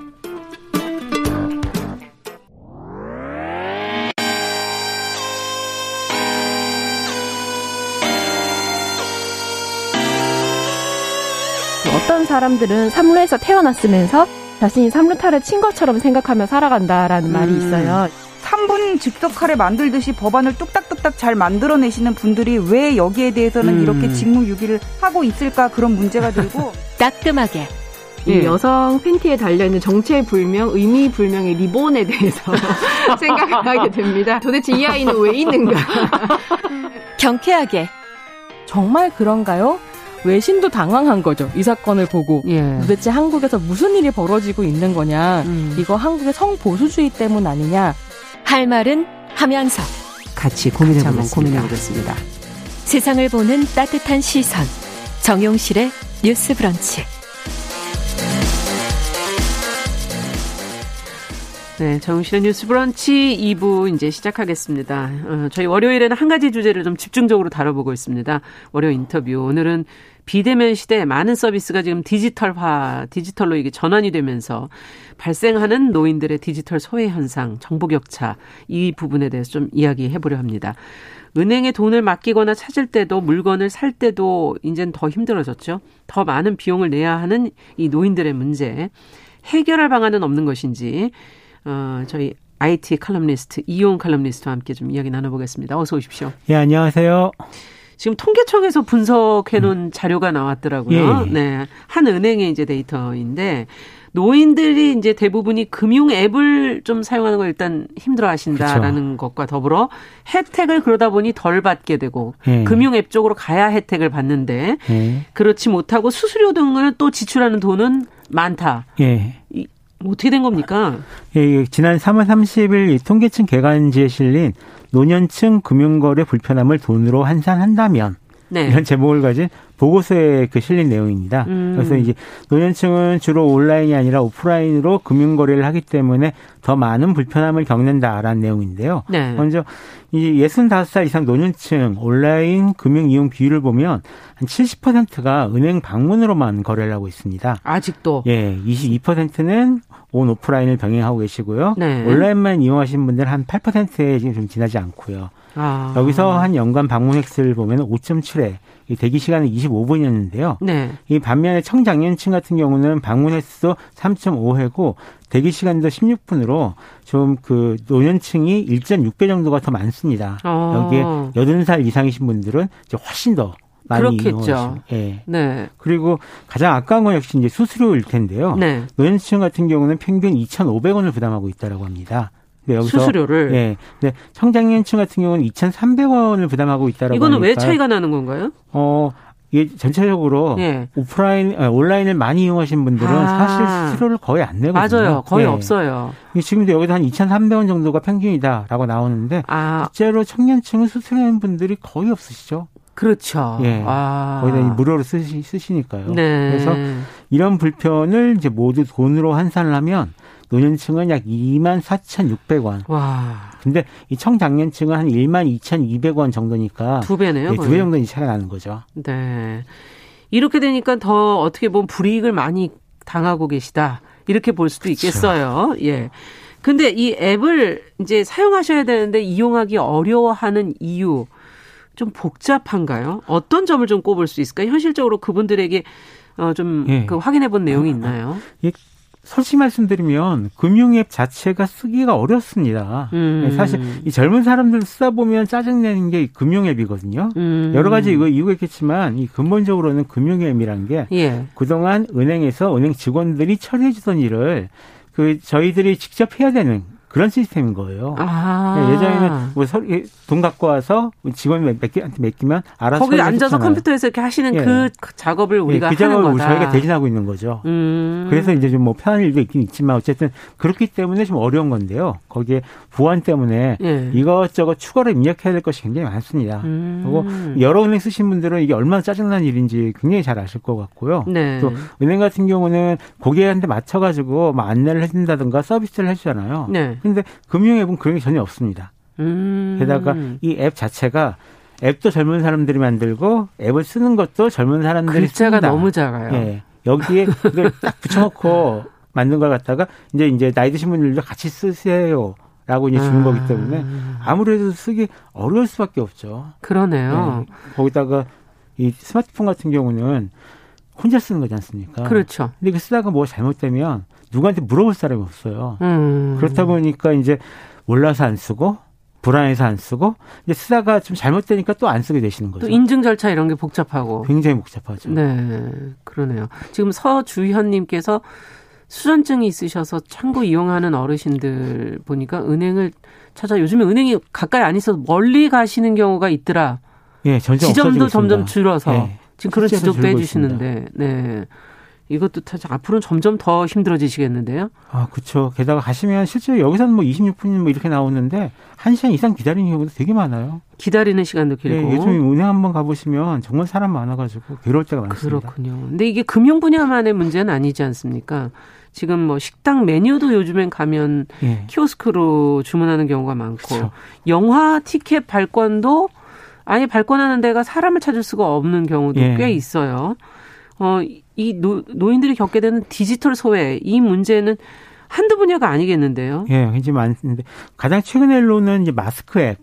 어떤 사람들은 삼루에서 태어났으면서 자신이 삼루타를 친 것처럼 생각하며 살아간다라는 음. 말이 있어요. 3분 즉석카레 만들듯이 법안을 뚝딱뚝딱 잘 만들어내시는 분들이 왜 여기에 대해서는 음. 이렇게 직무유기를 하고 있을까 그런 문제가 들고 따끔하게 이 예. 여성 팬티에 달려있는 정체불명, 의미불명의 리본에 대해서 생각하게 됩니다. 도대체 이 아이는 왜 있는가? 경쾌하게. 정말 그런가요? 외신도 당황한 거죠. 이 사건을 보고 예. 도대체 한국에서 무슨 일이 벌어지고 있는 거냐. 음. 이거 한국의 성보수주의 때문 아니냐. 할 말은 하면서 같이 고민해보면 고민해보겠습니다. 세상을 보는 따뜻한 시선. 정용실의 뉴스 브런치. 네, 정실의 뉴스 브런치 2부 이제 시작하겠습니다. 어, 저희 월요일에는 한 가지 주제를 좀 집중적으로 다뤄보고 있습니다. 월요 인터뷰. 오늘은 비대면 시대 많은 서비스가 지금 디지털화, 디지털로 이게 전환이 되면서 발생하는 노인들의 디지털 소외 현상, 정보 격차 이 부분에 대해서 좀 이야기해 보려 합니다. 은행에 돈을 맡기거나 찾을 때도 물건을 살 때도 이제는 더 힘들어졌죠. 더 많은 비용을 내야 하는 이 노인들의 문제. 해결할 방안은 없는 것인지 어, 저희 IT 칼럼니스트 이용 칼럼니스트와 함께 좀 이야기 나눠보겠습니다. 어서 오십시오. 예, 안녕하세요. 지금 통계청에서 분석해 놓은 음. 자료가 나왔더라고요. 예, 예. 네. 한 은행의 이제 데이터인데 노인들이 이제 대부분이 금융 앱을 좀 사용하는 걸 일단 힘들어 하신다라는. 것과 더불어 혜택을 그러다 보니 덜 받게 되고 예. 금융 앱 쪽으로 가야 혜택을 받는데 예. 그렇지 못하고 수수료 등을 또 지출하는 돈은 많다. 예. 이, 어떻게 된 겁니까? 예, 지난 3월 30일 통계청 개관지에 실린 노년층 금융거래 불편함을 돈으로 환산한다면 네. 이런 제목을 가진 보고서에 그 실린 내용입니다. 음. 그래서 이제 노년층은 주로 온라인이 아니라 오프라인으로 금융 거래를 하기 때문에 더 많은 불편함을 겪는다라는 내용인데요. 네. 먼저 이 65살 이상 노년층 온라인 금융 이용 비율을 보면 한 70%가 은행 방문으로만 거래를 하고 있습니다. 아직도? 예, 22%는 온 오프라인을 병행하고 계시고요. 네. 온라인만 이용하시는 분들 한 8%에 지금 좀 지나지 않고요. 아. 여기서 한 연간 방문 횟수를 보면 5.7회, 이 대기 시간은 25분이었는데요. 네. 이 반면에 청장년층 같은 경우는 방문 횟수 3.5회고 대기 시간도 16분으로 좀 그 노년층이 1.6배 정도가 더 많습니다. 아. 여기에 80살 이상이신 분들은 이제 훨씬 더 많이 그렇겠죠. 예. 네. 그리고 가장 아까운 건 역시 이제 수수료일 텐데요. 네. 노년층 같은 경우는 평균 2,500원을 부담하고 있다라고 합니다. 네, 여기서 수수료를 네. 네. 청장년층 같은 경우는 2,300원을 부담하고 있다라고 이거는 하니까, 왜 차이가 나는 건가요? 어, 이게 전체적으로 예. 오프라인 아, 온라인을 많이 이용하신 분들은 아. 사실 수수료를 거의 안 내거든요. 맞아요. 거의 네. 없어요. 지금도 여기서 한 2,300원 정도가 평균이다라고 나오는데 아. 실제로 청년층은 수수료 내는 분들이 거의 없으시죠. 그렇죠. 예. 아. 거의 다 무료로 쓰시, 쓰시니까요. 네. 그래서 이런 불편을 이제 모두 돈으로 환산을 하면 노년층은 약 2만 4,600원. 와. 근데 이 청장년층은 한 1만 2,200원 정도니까 두 배네요. 네, 두배 정도 차이가 나는 거죠. 네. 이렇게 되니까 더 어떻게 보면 불이익을 많이 당하고 계시다. 이렇게 볼 수도. 있겠어요. 예. 근데 이 앱을 이제 사용하셔야 되는데 이용하기 어려워하는 이유 좀 복잡한가요? 어떤 점을 좀 꼽을 수 있을까요? 현실적으로 그분들에게 어, 좀, 예. 그 확인해 본 내용이 있나요? 예, 솔직히 말씀드리면 금융앱 자체가 쓰기가 어렵습니다. 음. 사실 이 젊은 사람들 쓰다 보면 짜증내는 게 금융앱이거든요. 음. 여러 가지 이거 이유가 있겠지만 이 근본적으로는 금융앱이란 게 예. 그동안 은행에서 은행 직원들이 처리해 주던 일을 그 저희들이 직접 해야 되는 그런 시스템인 거예요. 아. 네, 예전에는 뭐돈 갖고 와서 직원이 몇개한테 맡기면 알아서 거기 앉아서 컴퓨터에서 이렇게 하시는 예. 그 작업을 우리가 예, 그 작업을 하는 거다. 저희가 대신하고 있는 거죠. 음. 그래서 이제 좀 뭐 편한 일도 있긴 있지만 어쨌든 그렇기 때문에 좀 어려운 건데요. 거기에 보안 때문에 예. 이것저것 추가로 입력해야 될 것이 굉장히 많습니다. 음. 그리고 여러 은행 쓰신 분들은 이게 얼마나 짜증난 일인지 굉장히 잘 아실 것 같고요. 네. 또 은행 같은 경우는 고객한테 맞춰가지고 뭐 안내를 해준다든가 서비스를 해주잖아요. 네. 근데 금융앱은 그런 게 전혀 없습니다. 음. 게다가 이 앱 자체가 앱도 젊은 사람들이 만들고 앱을 쓰는 것도 젊은 사람들이 글자가 쓴다. 너무 작아요. 예. 여기에 이걸 딱 붙여놓고 만든 걸 갖다가 이제 이제 나이 드신 분들도 같이 쓰세요. 라고 이제 주는 아. 거기 때문에 아무래도 쓰기 어려울 수밖에 없죠. 그러네요. 네. 거기다가 이 스마트폰 같은 경우는 혼자 쓰는 거지 않습니까? 그렇죠. 근데 그 쓰다가 뭐 잘못되면 누구한테 물어볼 사람이 없어요. 음. 그렇다 보니까 이제 몰라서 안 쓰고 불안해서 안 쓰고 이제 쓰다가 좀 잘못되니까 또 안 쓰게 되시는 거죠. 또 인증 절차 이런 게 복잡하고 굉장히 복잡하죠. 네, 그러네요. 지금 서주현님께서 수전증이 있으셔서 창구 이용하는 어르신들 보니까 은행을 찾아 요즘에 은행이 가까이 안 있어서 멀리 가시는 경우가 있더라. 예, 지점도 점점 줄어서 예, 지금 그런 지적도 해주시는데, 네. 이것도 사실 앞으로는 점점 더 힘들어지시겠는데요? 아, 그렇죠. 게다가 가시면 실제로 여기서는 뭐 26분 뭐 이렇게 나오는데 1시간 이상 기다리는 경우도 되게 많아요. 기다리는 시간도 길고. 네, 요즘 은행 한번 가보시면 정말 사람 많아가지고 괴로울 때가 많습니다. 그렇군요. 근데 이게 금융 분야만의 문제는 아니지 않습니까? 지금 뭐 식당 메뉴도 요즘엔 가면 예. 키오스크로 주문하는 경우가 많고 그렇죠. 영화 티켓 발권도 아니 발권하는 데가 사람을 찾을 수가 없는 경우도 예. 꽤 있어요. 어, 이 노, 노인들이 겪게 되는 디지털 소외 이 문제는 한두 분야가 아니겠는데요. 예, 굉장히 많은데 가장 최근에로는 이제 마스크 앱.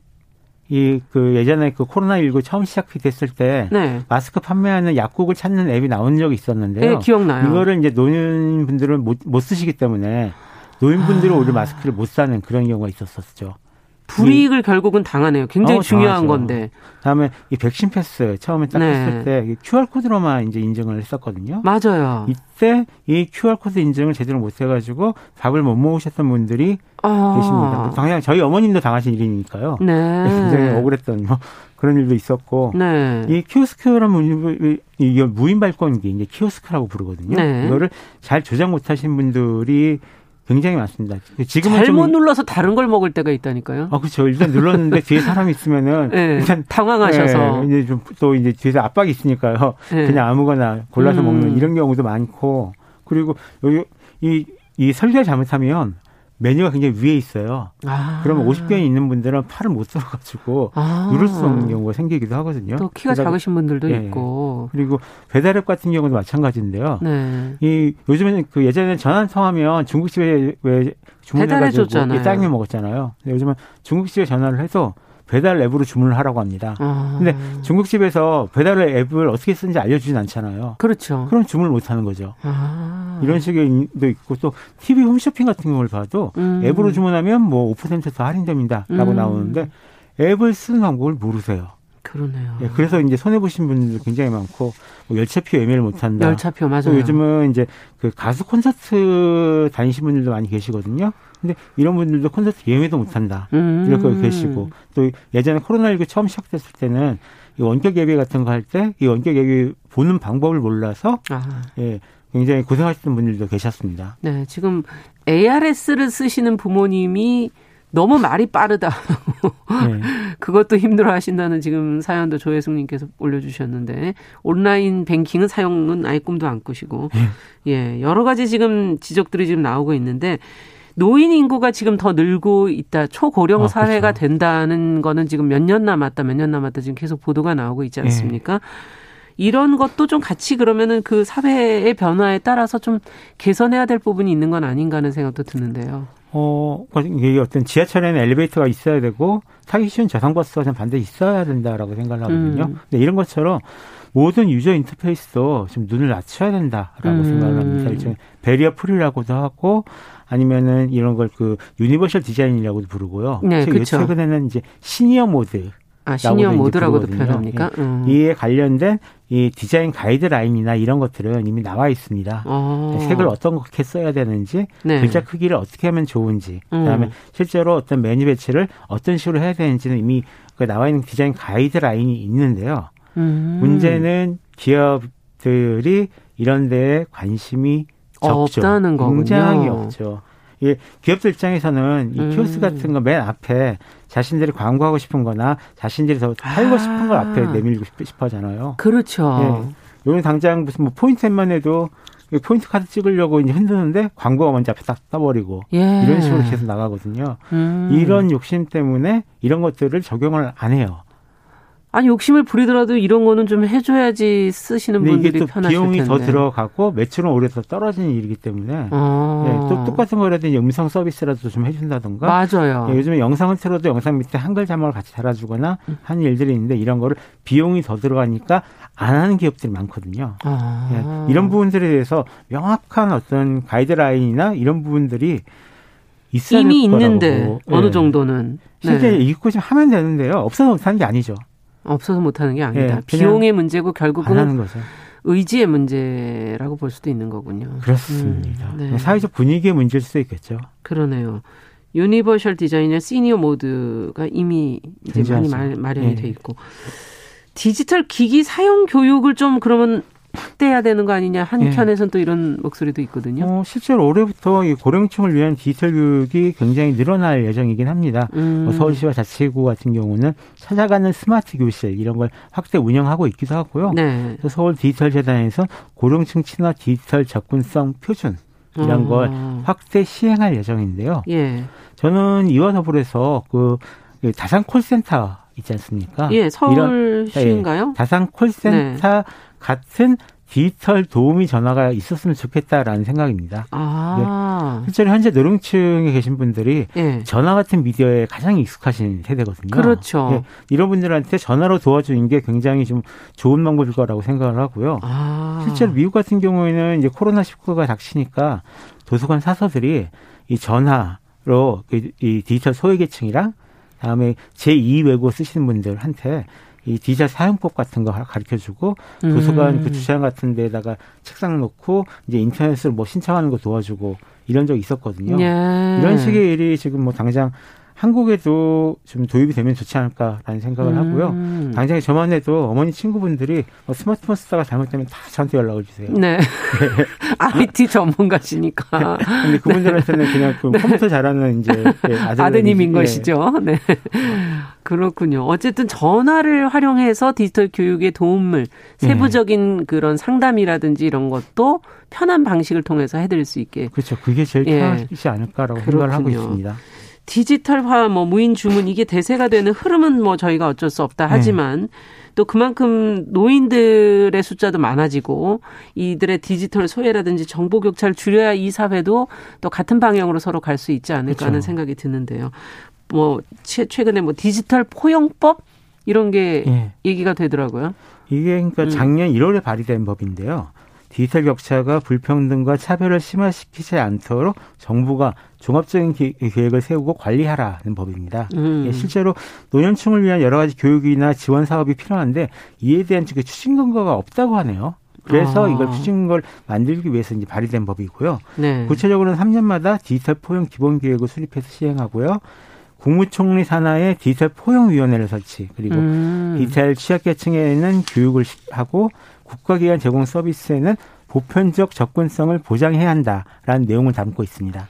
이 그 예전에 그 코로나 19 처음 시작됐을 때 네. 마스크 판매하는 약국을 찾는 앱이 나온 적이 있었는데요. 네, 기억나요. 이거를 이제 노인분들은 못, 못 쓰시기 때문에 노인분들은 아. 오히려 마스크를 못 사는 그런 경우가 있었었죠. 불이익을 음. 결국은 당하네요. 굉장히 어, 중요한 건데. 다음에 이 백신 패스 처음에 딱 네. 했을 때 QR 코드로만 이제 인증을 했었거든요. 맞아요. 이때 이 QR 코드 인증을 제대로 못 해가지고 밥을 못 먹으셨던 분들이 아. 계십니다. 당장 저희 어머님도 당하신 일이니까요. 네. 굉장히 억울했던 뭐 그런 일도 있었고. 네. 이 키오스크라는 이게 무인 발권기 이제 키오스크라고 부르거든요. 네. 이거를 잘 조작 못하신 분들이 굉장히 많습니다. 지금은 잘못 좀, 눌러서 다른 걸 먹을 때가 있다니까요. 아 그렇죠. 일단 눌렀는데 뒤에 사람이 있으면은 네, 일단 당황하셔서 네, 이제 좀 또 이제 뒤에서 압박이 있으니까요. 네. 그냥 아무거나 골라서 음. 먹는 이런 경우도 많고 그리고 여기 이, 이 설계 잘못하면 메뉴가 굉장히 위에 있어요. 아. 그러면 50견이 있는 분들은 팔을 못 들어가지고 아. 누를 수 없는 경우가 생기기도 하거든요. 또 키가 작으신 분들도 네. 있고. 그리고 배달앱 같은 경우도 마찬가지인데요. 네. 이 요즘에는 그 예전에 전화 통하면 중국집에 왜 주문해가지고 짜장면 먹었잖아요. 요즘은 중국집에 전화를 해서 배달 앱으로 주문을 하라고 합니다. 아. 근데 중국집에서 배달 앱을 어떻게 쓰는지 알려주진 않잖아요. 그렇죠. 그럼 주문을 못 하는 거죠. 아. 이런 식의 도 있고 또 TV 홈쇼핑 같은 경우를 봐도 음. 앱으로 주문하면 뭐 5%더 할인됩니다라고 음. 나오는데 앱을 쓰는 방법을 모르세요. 그러네요. 예, 그래서 이제 손해 보신 분들 굉장히 많고 뭐 열차표 예매를 못 한다. 열차표 맞아요. 요즘은 이제 그 가수 콘서트 다니신 분들도 많이 계시거든요. 근데 이런 분들도 콘서트 예매도 못 한다. 음. 이렇게 계시고 또 예전에 코로나19 처음 시작됐을 때는 이 원격 예배 같은 거 할 때 이 원격 예배 보는 방법을 몰라서 아. 예. 굉장히 고생하시는 분들도 계셨습니다. 네, 지금 ARS를 쓰시는 부모님이 너무 말이 빠르다. 네. 그것도 힘들어 하신다는 지금 사연도 조혜숙님께서 올려주셨는데, 온라인 뱅킹은 사용은 아예 꿈도 안 꾸시고, 네. 예, 여러 가지 지금 지적들이 지금 나오고 있는데, 노인 인구가 지금 더 늘고 있다. 초고령 아, 사회가 그렇죠. 된다는 거는 지금 몇 년 남았다, 몇 년 남았다 지금 계속 보도가 나오고 있지 않습니까? 네. 이런 것도 좀 같이 그러면은 그 사회의 변화에 따라서 좀 개선해야 될 부분이 있는 건 아닌가 하는 생각도 드는데요. 어, 이게 어떤 지하철에는 엘리베이터가 있어야 되고 타기 쉬운 저상버스가 좀 반드시 있어야 된다라고 생각을 하거든요. 음. 근데 이런 것처럼 모든 user 인터페이스도 좀 눈을 낮춰야 된다라고 음. 생각을 합니다. 일종의 barrier-free라고도 하고 아니면은 이런 걸 그 universal 디자인이라고도 부르고요. 네, 그렇죠. 최근에는 이제 senior mode 아, senior mode라고도 표현합니까? 예. 음. 이에 관련된 이 디자인 가이드라인이나 이런 것들은 이미 나와 있습니다. 어. 색을 어떻게 써야 되는지, 네. 글자 크기를 어떻게 하면 좋은지, 그다음에 음. 실제로 어떤 메뉴 배치를 어떤 식으로 해야 되는지는 이미 그 나와 있는 디자인 가이드라인이 있는데요. 음. 문제는 기업들이 이런 데에 관심이 적죠. 없다는 거군요. 굉장히 없죠. 예, 기업들 입장에서는 이 음. 키오스크 같은 거 맨 앞에 자신들이 광고하고 싶은 거나 자신들이 더 팔고 아. 싶은 걸 앞에 내밀고 싶어 하잖아요. 그렇죠. 예. 요즘 당장 무슨 뭐 포인트만 해도 포인트 카드 찍으려고 이제 흔드는데 광고가 먼저 앞에 딱 떠버리고 예. 이런 식으로 계속 나가거든요. 음. 이런 욕심 때문에 이런 것들을 적용을 안 해요. 아니 욕심을 부리더라도 이런 거는 좀 해줘야지 쓰시는 분들이 이게 또 편하실 비용이 텐데. 더 들어가고 매출은 오히려 더 떨어지는 일이기 때문에 아. 네, 또 똑같은 거라도 음성 서비스라도 좀 해준다던가 맞아요. 네, 요즘에 영상을 틀어도 영상 밑에 한글 자막을 같이 달아주거나 음. 하는 일들이 있는데 이런 거를 비용이 더 들어가니까 안 하는 기업들이 많거든요. 아. 네, 이런 부분들에 대해서 명확한 어떤 가이드라인이나 이런 부분들이 이미 있는데 어느 네. 정도는 실제 네. 읽고 좀 하면 되는데요. 없어서 못하는 게 아니죠. 없어서 못하는 게 아니다. 네, 비용의 문제고 결국은 의지의 문제라고 볼 수도 있는 거군요. 그렇습니다. 음, 네. 사회적 분위기의 문제일 수도 있겠죠. 그러네요. universal 디자인의 senior mode가 이미 이제 많이 마련이 네. 돼 있고 디지털 기기 사용 교육을 좀 그러면 확대해야 되는 거 아니냐 한켠에선 예. 또 이런 목소리도 있거든요. 어, 실제로 올해부터 이 고령층을 위한 디지털 교육이 굉장히 늘어날 예정이긴 합니다. 음. 뭐 서울시와 자치구 같은 경우는 찾아가는 스마트 교실 이런 걸 확대 운영하고 있기도 하고요. 네. 서울 디지털 재단에서 고령층 친화 디지털 접근성 표준 이런 어. 걸 확대 시행할 예정인데요. 예. 저는 이와 더불어서 그 다산 콜센터 있지 않습니까? 예, 서울시인가요? 예, 다산 콜센터 네. 같은 디지털 도우미 전화가 있었으면 좋겠다라는 생각입니다. 아. 네. 실제로 현재 노령층에 계신 분들이 네. 전화 같은 미디어에 가장 익숙하신 세대거든요. 그렇죠. 네. 이런 분들한테 전화로 도와주는 게 굉장히 좀 좋은 방법일 거라고 생각을 하고요. 아. 실제로 미국 같은 경우에는 이제 코로나 19가 닥치니까 도서관 사서들이 이 전화로 그이 디지털 소외계층이랑 다음에 제2 외고 쓰시는 분들한테 이 디지털 사용법 같은 거 가르쳐 주고 도서관 음. 그 주차장 같은 데다가 책상 놓고 이제 인터넷을 뭐 신청하는 거 도와주고 이런 적이 있었거든요. 예. 이런 식의 일이 지금 뭐 당장 한국에도 좀 도입이 되면 좋지 않을까라는 생각을 음. 하고요. 당장에 저만 해도 어머니 친구분들이 뭐 스마트폰 쓰다가 잘못되면 다 저한테 연락을 주세요. 네. IT 전문가시니까. 근데 그분들한테는 그냥 그 네. 컴퓨터 잘하는 이제 예, 아드님 인 것이죠. 네. 그렇군요. 어쨌든 전화를 활용해서 디지털 교육에 도움을 네. 세부적인 그런 상담이라든지 이런 것도 편한 방식을 통해서 해드릴 수 있게. 그렇죠. 그게 제일 예. 편하지 않을까라고 그렇군요. 생각을 하고 있습니다. 디지털화, 뭐 무인 주문 이게 대세가 되는 흐름은 뭐 저희가 어쩔 수 없다 네. 하지만 네. 또 그만큼 노인들의 숫자도 많아지고 이들의 디지털 소외라든지 정보 격차를 줄여야 이 사회도 또 같은 방향으로 서로 갈 수 있지 않을까 그렇죠. 하는 생각이 드는데요. 뭐 최근에 뭐 디지털 포용법 이런 게 네. 얘기가 되더라고요. 이게 그러니까 음. 작년 음. 1월에 발의된 법인데요. 디지털 격차가 불평등과 차별을 심화시키지 않도록 정부가 종합적인 계획을 세우고 관리하라는 법입니다. 음. 예, 실제로 노년층을 위한 여러 가지 교육이나 지원 사업이 필요한데 이에 대한 그 추진 근거가 없다고 하네요. 그래서 아. 이걸 추진 걸 만들기 위해서 이제 발의된 법이고요. 네. 구체적으로는 3년마다 디지털 포용 기본 계획을 수립해서 시행하고요. 국무총리 산하의 디지털 포용위원회를 설치 그리고 음. 디지털 취약계층에는 교육을 하고 국가기관 제공 서비스에는 보편적 접근성을 보장해야 한다라는 내용을 담고 있습니다.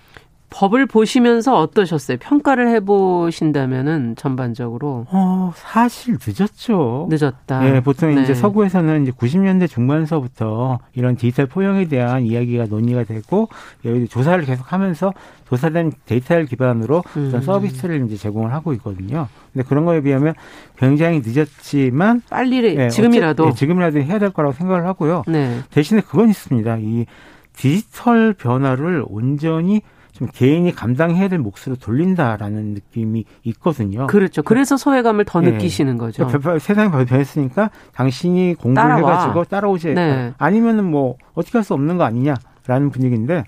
법을 보시면서 어떠셨어요? 평가를 해보신다면은 전반적으로. 어, 사실 늦었죠. 늦었다. 네, 보통 네. 이제 서구에서는 이제 90년대 중반서부터 이런 디지털 포용에 대한 이야기가 논의가 되고 여기 조사를 계속 하면서 조사된 데이터를 기반으로 음. 어떤 서비스를 이제 제공을 하고 있거든요. 근데 그런 거에 비하면 굉장히 늦었지만 빨리 네, 지금이라도 네, 지금이라도 해야 될 거라고 생각을 하고요. 네. 대신에 그건 있습니다. 이 디지털 변화를 온전히 좀 개인이 감당해야 될 몫으로 돌린다라는 느낌이 있거든요. 그렇죠. 그래서 소외감을 더 네. 느끼시는 거죠. 그러니까 세상이 변했으니까 당신이 공부를 따라와. 해가지고 따라오지. 네. 아니면은 뭐 어떻게 할 수 없는 거 아니냐라는 분위기인데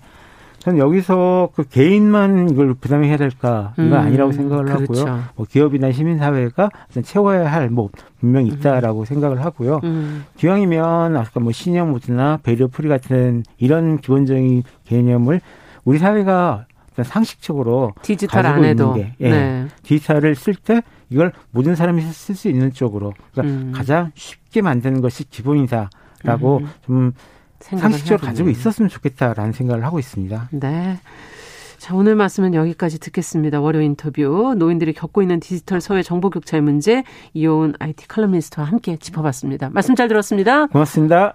저는 여기서 그 개인만 이걸 부담해야 될까 이건 음, 아니라고 생각을 그렇죠. 하고요. 뭐 기업이나 시민사회가 채워야 할 뭐 분명히 있다라고 음. 생각을 하고요. 음. 기왕이면 아까 뭐 senior mode나 barrier-free 같은 이런 기본적인 개념을 우리 사회가 상식적으로 디지털 안 해도 게, 예, 네. 디지털을 쓸 때 이걸 모든 사람이 쓸 수 있는 쪽으로 그러니까 음. 가장 쉽게 만드는 것이 기본이다라고 음. 좀 상식적으로 가지고 있었으면 좋겠다라는 생각을 하고 있습니다. 네. 자, 오늘 말씀은 여기까지 듣겠습니다. 월요 인터뷰. 노인들이 겪고 있는 디지털 사회 정보 격차의 문제 이호은 IT 칼럼니스트와 함께 짚어봤습니다. 말씀 잘 들었습니다. 고맙습니다.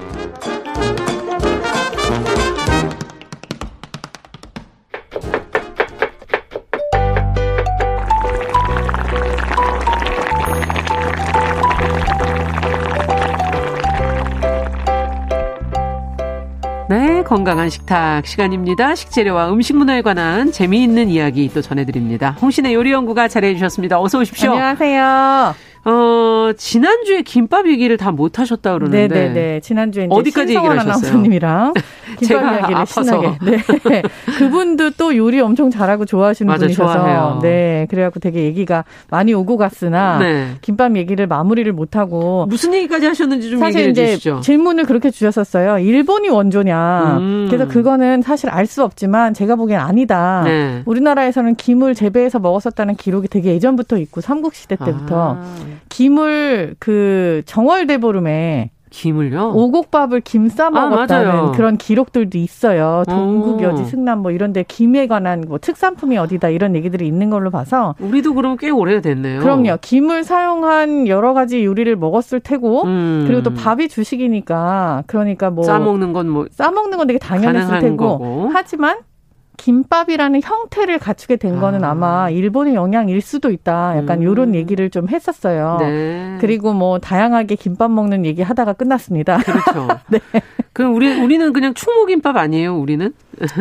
네, 건강한 식탁 시간입니다. 식재료와 음식 문화에 관한 재미있는 이야기 또 전해드립니다. 홍신의 요리연구가 잘해주셨습니다. 어서 오십시오. 안녕하세요. 어, 지난주에 김밥 얘기를 다 못 하셨다 그러는데. 네네네. 지난주에 이제 어디까지 얘기를 하셨어요? 아나운서님이랑 김밥 이야기를 아파서. 신나게. 네. 그분도 또 요리 엄청 잘하고 좋아하시는 맞아, 분이셔서. 좋아해요. 네. 그래갖고 되게 얘기가 많이 오고 갔으나 네. 김밥 얘기를 마무리를 못 하고 무슨 얘기까지 하셨는지 좀 사실 얘기해 이제 주시죠. 질문을 그렇게 주셨었어요. 일본이 원조냐. 음. 그래서 그거는 사실 알 수 없지만 제가 보기엔 아니다. 네. 우리나라에서는 김을 재배해서 먹었었다는 기록이 되게 예전부터 있고 삼국시대 때부터 아. 김을 그 정월대보름에 김을요? 오곡밥을 김 싸 먹었다는 아, 그런 기록들도 있어요. 동국 여지 승남 뭐 이런데 김에 관한 뭐 특산품이 어디다 이런 얘기들이 있는 걸로 봐서 우리도 그럼 꽤 오래됐네요. 그럼요. 김을 사용한 여러 가지 요리를 먹었을 테고 음. 그리고 또 밥이 주식이니까 그러니까 뭐 싸 먹는 건 뭐 싸 먹는 건 되게 당연했을 테고 거고. 하지만 김밥이라는 형태를 갖추게 된 거는 아. 마 일본의 영향일 수도 있다. 약간 음. 요런 얘기를 좀 했었어요. 네. 그리고 뭐 다양하게 김밥 먹는 얘기 하다가 끝났습니다. 그렇죠. 네. 그럼 우리 우리는 그냥 충무김밥 아니에요? 우리는?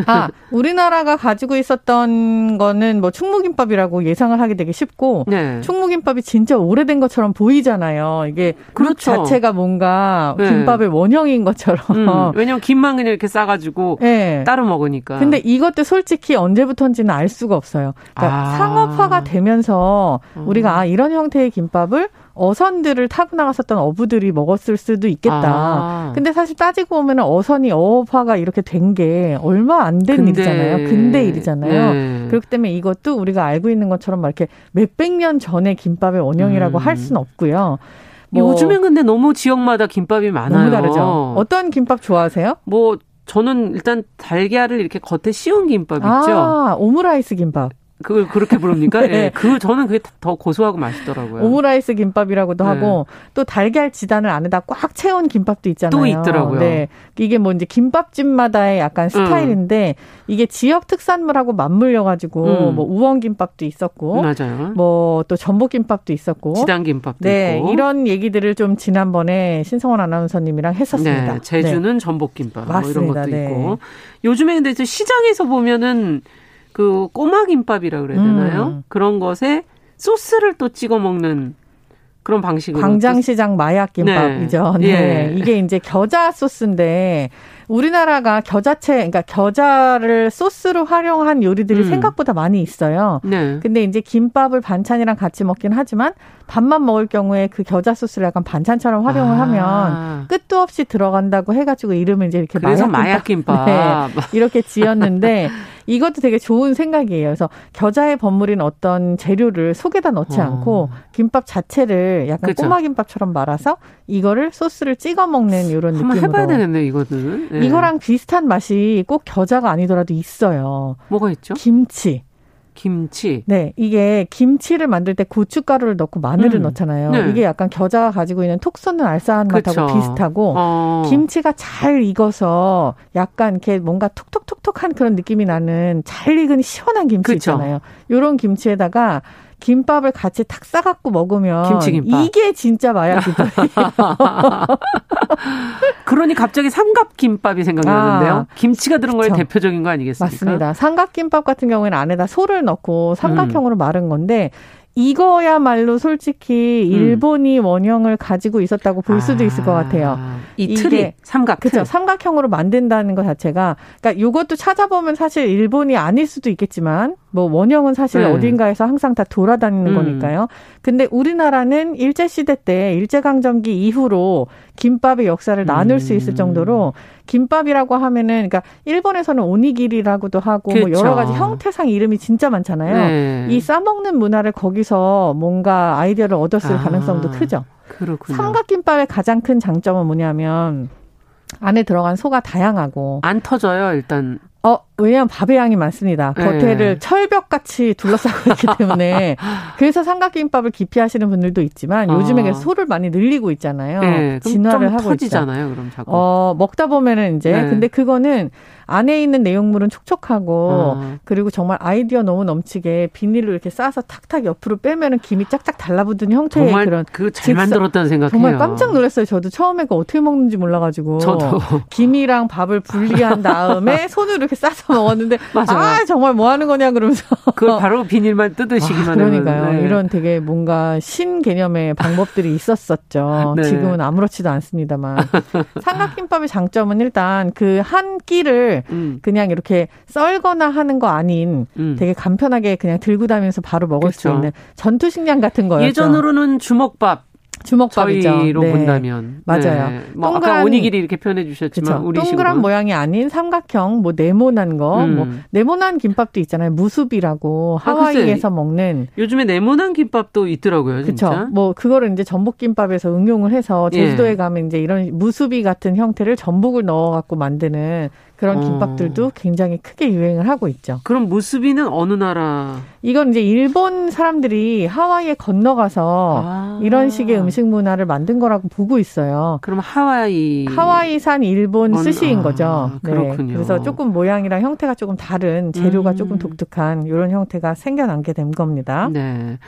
아, 우리나라가 가지고 있었던 거는 뭐 충무김밥이라고 예상을 하기 되게 쉽고 네. 충무김밥이 진짜 오래된 것처럼 보이잖아요. 이게 그렇죠. 자체가 뭔가 네. 김밥의 원형인 것처럼. 음, 왜냐면 김만 그냥 이렇게 싸가지고 네. 따로 먹으니까. 근데 이것도 솔직히 언제부터인지는 알 수가 없어요. 그러니까 아. 상업화가 되면서 우리가 아, 이런 형태의 김밥을 어선들을 타고 나갔었던 어부들이 먹었을 수도 있겠다. 아. 근데 사실 따지고 보면 어선이 어업화가 이렇게 된 게 얼마 안 된 일이잖아요. 근대 일이잖아요. 네. 그렇기 때문에 이것도 우리가 알고 있는 것처럼 막 이렇게 몇백 년 전의 김밥의 원형이라고 음. 할 수는 없고요. 뭐 요즘엔 근데 너무 지역마다 김밥이 많아요. 너무 다르죠. 어떤 김밥 좋아하세요? 뭐 저는 일단 달걀을 이렇게 겉에 씌운 김밥 있죠. 아, 오므라이스 김밥. 그걸 그렇게 부릅니까? 네. 네. 그 저는 그게 더 고소하고 맛있더라고요. 오므라이스 김밥이라고도 네. 하고 또 달걀 지단을 안에다 꽉 채운 김밥도 있잖아요. 또 있더라고요. 네. 이게 뭐 이제 김밥집마다의 약간 음. 스타일인데 음. 이게 지역 특산물하고 맞물려 가지고 음. 뭐 우엉 김밥도 있었고 맞아요. 뭐 또 전복 김밥도 있었고 지단 김밥도 네, 있고. 이런 얘기들을 좀 지난번에 신성원 아나운서님이랑 했었습니다. 네. 제주는 전복 김밥 뭐 이런 것도 네. 있고. 요즘에 근데 시장에서 보면은 그 꼬마 김밥이라 그래야 되나요? 음. 그런 것에 소스를 또 찍어 먹는 그런 방식으로 광장시장 마약 김밥이죠. 네. 네. 예. 이게 이제 겨자 소스인데 우리나라가 겨자채, 그러니까 겨자를 소스로 활용한 요리들이 음. 생각보다 많이 있어요. 네. 근데 이제 김밥을 반찬이랑 같이 먹긴 하지만 밥만 먹을 경우에 그 겨자 소스를 약간 반찬처럼 활용을 아. 하면 끝도 없이 들어간다고 해 가지고 이름을 이제 이렇게 그래서 마약 김밥, 네, 이렇게 지었는데 이것도 되게 좋은 생각이에요. 그래서 겨자의 버무린 어떤 재료를 속에다 넣지 어. 않고 김밥 자체를 약간 그쵸. 꼬마 김밥처럼 말아서 이거를 소스를 찍어 먹는 이런 느낌으로. 해봐야 되겠네 이거는. 네. 이거랑 비슷한 맛이 꼭 겨자가 아니더라도 있어요. 뭐가 있죠? 김치. 김치. 네, 이게 김치를 만들 때 고춧가루를 넣고 마늘을 음. 넣잖아요. 네. 이게 약간 겨자가 가지고 있는 톡 쏘는 알싸한 그쵸. 맛하고 비슷하고 어. 김치가 잘 익어서 약간 이렇게 뭔가 톡톡톡톡한 그런 느낌이 나는 잘 익은 시원한 김치 그쵸. 있잖아요. 요런 김치에다가 김밥을 같이 탁 싸갖고 먹으면 김치김밥. 이게 진짜 마약 김밥이에요. 그러니 갑자기 삼각김밥이 생각나는데요. 아, 김치가 들은 거에 대표적인 거 아니겠습니까? 맞습니다. 삼각김밥 같은 경우에는 안에다 소를 넣고 삼각형으로 음. 마른 건데 이거야말로 솔직히 음. 일본이 음. 원형을 가지고 있었다고 볼 수도 아, 있을 것 같아요. 이 틀이 삼각 그렇죠. 삼각형으로 만든다는 것 자체가 그러니까 이것도 찾아보면 사실 일본이 아닐 수도 있겠지만 뭐 원형은 사실 네. 어딘가에서 항상 다 돌아다니는 음. 거니까요. 근데 우리나라는 일제 시대 때 일제 강점기 이후로 김밥의 역사를 나눌 음. 수 있을 정도로 김밥이라고 하면은 그러니까 일본에서는 오니기리라고도 하고 그렇죠. 뭐 여러 가지 형태상 이름이 진짜 많잖아요. 네. 이 싸먹는 문화를 거기서 뭔가 아이디어를 얻었을 아. 가능성도 크죠. 그렇군요. 삼각김밥의 가장 큰 장점은 뭐냐면 안에 들어간 소가 다양하고 안 터져요 일단 어, 왜냐하면 밥의 양이 많습니다. 네. 겉에를 네. 철벽같이 둘러싸고 있기 때문에. 그래서 삼각김밥을 기피하시는 분들도 있지만 아. 요즘에 소를 많이 늘리고 있잖아요. 네. 진화를 하고 터지잖아요, 있죠. 그럼 자꾸. 어, 먹다 보면은 이제 네. 근데 그거는 안에 있는 내용물은 촉촉하고 아. 그리고 정말 아이디어 너무 넘치게 비닐로 이렇게 싸서 탁탁 옆으로 빼면은 김이 짝짝 달라붙은 형태의 정말 그런 그잘 만들었다는 생각해요. 정말 깜짝 놀랐어요. 저도 처음에 그 어떻게 먹는지 몰라가지고 저도 김이랑 밥을 분리한 다음에 손으로 이렇게 싸서 먹었는데 맞아요. 아 정말 뭐 하는 거냐 그러면서 그걸 바로 비닐만 뜯으시기만 아, 그러니까요. 네. 이런 되게 뭔가 신 개념의 방법들이 있었었죠. 네. 지금은 아무렇지도 않습니다만 삼각김밥의 장점은 일단 그 한 끼를 음. 그냥 이렇게 썰거나 하는 거 아닌 음. 되게 간편하게 그냥 들고 다니면서 바로 먹을 그렇죠. 수 있는 전투 식량 같은 거예요. 예전으로는 주먹밥 주먹밥이죠. 저희로 네. 본다면 맞아요. 네. 뭐 동그란, 아까 오니기리 이렇게 표현해 주셨지만 우리 동그란 식으로. 모양이 아닌 삼각형 뭐 네모난 거, 음. 뭐 네모난 김밥도 있잖아요. 무수비라고 아, 하와이에서 아, 먹는. 요즘에 네모난 김밥도 있더라고요. 그렇죠. 뭐 그거를 이제 전복 김밥에서 응용을 해서 제주도에 예. 가면 이제 이런 무수비 같은 형태를 전복을 넣어 갖고 만드는 그런 어. 김밥들도 어. 굉장히 크게 유행을 하고 있죠. 그럼 무수비는 어느 나라? 이건 이제 일본 사람들이 하와이에 건너가서 아. 이런 식의 음식 문화를 만든 거라고 보고 있어요. 그럼 하와이 하와이산 일본 스시인 아, 거죠. 네. 그렇군요. 그래서 조금 모양이랑 형태가 조금 다른 재료가 음. 조금 독특한 이런 형태가 생겨난 게 된 겁니다. 네.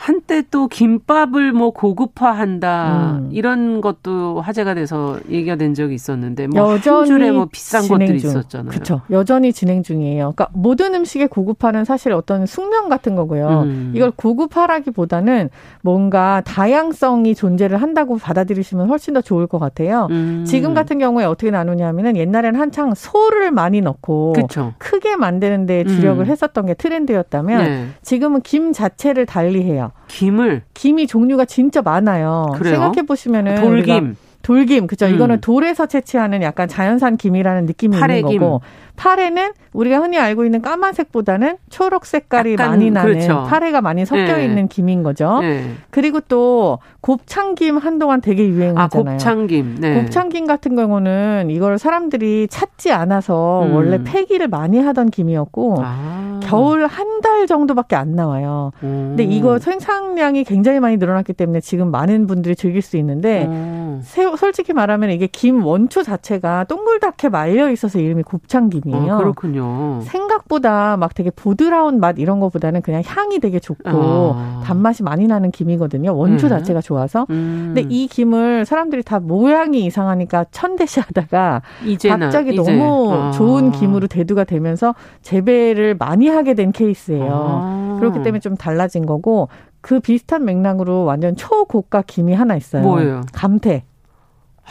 한때 또 김밥을 뭐 고급화한다 음. 이런 것도 화제가 돼서 얘기가 된 적이 있었는데 뭐 여전히 줄에 뭐 비싼 것들이 중. 있었잖아요. 그렇죠. 여전히 진행 중이에요. 그러니까 모든 음식의 고급화는 사실 어떤 숙명 같은 거고요. 음. 이걸 고급화라기보다는 뭔가 다양성이 존재를 한다고 받아들이시면 훨씬 더 좋을 것 같아요. 음. 지금 같은 경우에 어떻게 나누냐면은 옛날에는 한창 소를 많이 넣고 그쵸. 크게 만드는 데 주력을 음. 했었던 게 트렌드였다면 네. 지금은 김 자체를 달리해요. 김을 김이 종류가 진짜 많아요. 그래요? 생각해 보시면은 돌김 돌김 그죠? 음. 이거는 돌에서 채취하는 약간 자연산 김이라는 느낌이 있는 거고 파래는 우리가 흔히 알고 있는 까만색보다는 초록 색깔이 많이 나는 그렇죠. 파래가 많이 섞여 네. 있는 김인 거죠. 네. 그리고 또 곱창김 한동안 되게 유행하잖아요. 아, 곱창김. 네. 곱창김 같은 경우는 이걸 사람들이 찾지 않아서 음. 원래 폐기를 많이 하던 김이었고 아. 겨울 한 달 정도밖에 안 나와요. 음. 근데 이거 생산량이 굉장히 많이 늘어났기 때문에 지금 많은 분들이 즐길 수 있는데 음. 솔직히 말하면 이게 김 원초 자체가 동글랗게 말려 있어서 이름이 곱창김이 제품이에요. 어, 그렇군요. 생각보다 막 되게 보드라운 맛 이런 거보다는 그냥 향이 되게 좋고 아. 단맛이 많이 나는 김이거든요. 원초 네. 자체가 좋아서. 음. 근데 이 김을 사람들이 다 모양이 이상하니까 천대시하다가 갑자기 이제. 너무 아. 좋은 김으로 대두가 되면서 재배를 많이 하게 된 케이스예요. 아. 그렇기 때문에 좀 달라진 거고 그 비슷한 맥락으로 완전 초고가 김이 하나 있어요. 뭐예요? 감태.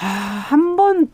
아, 한번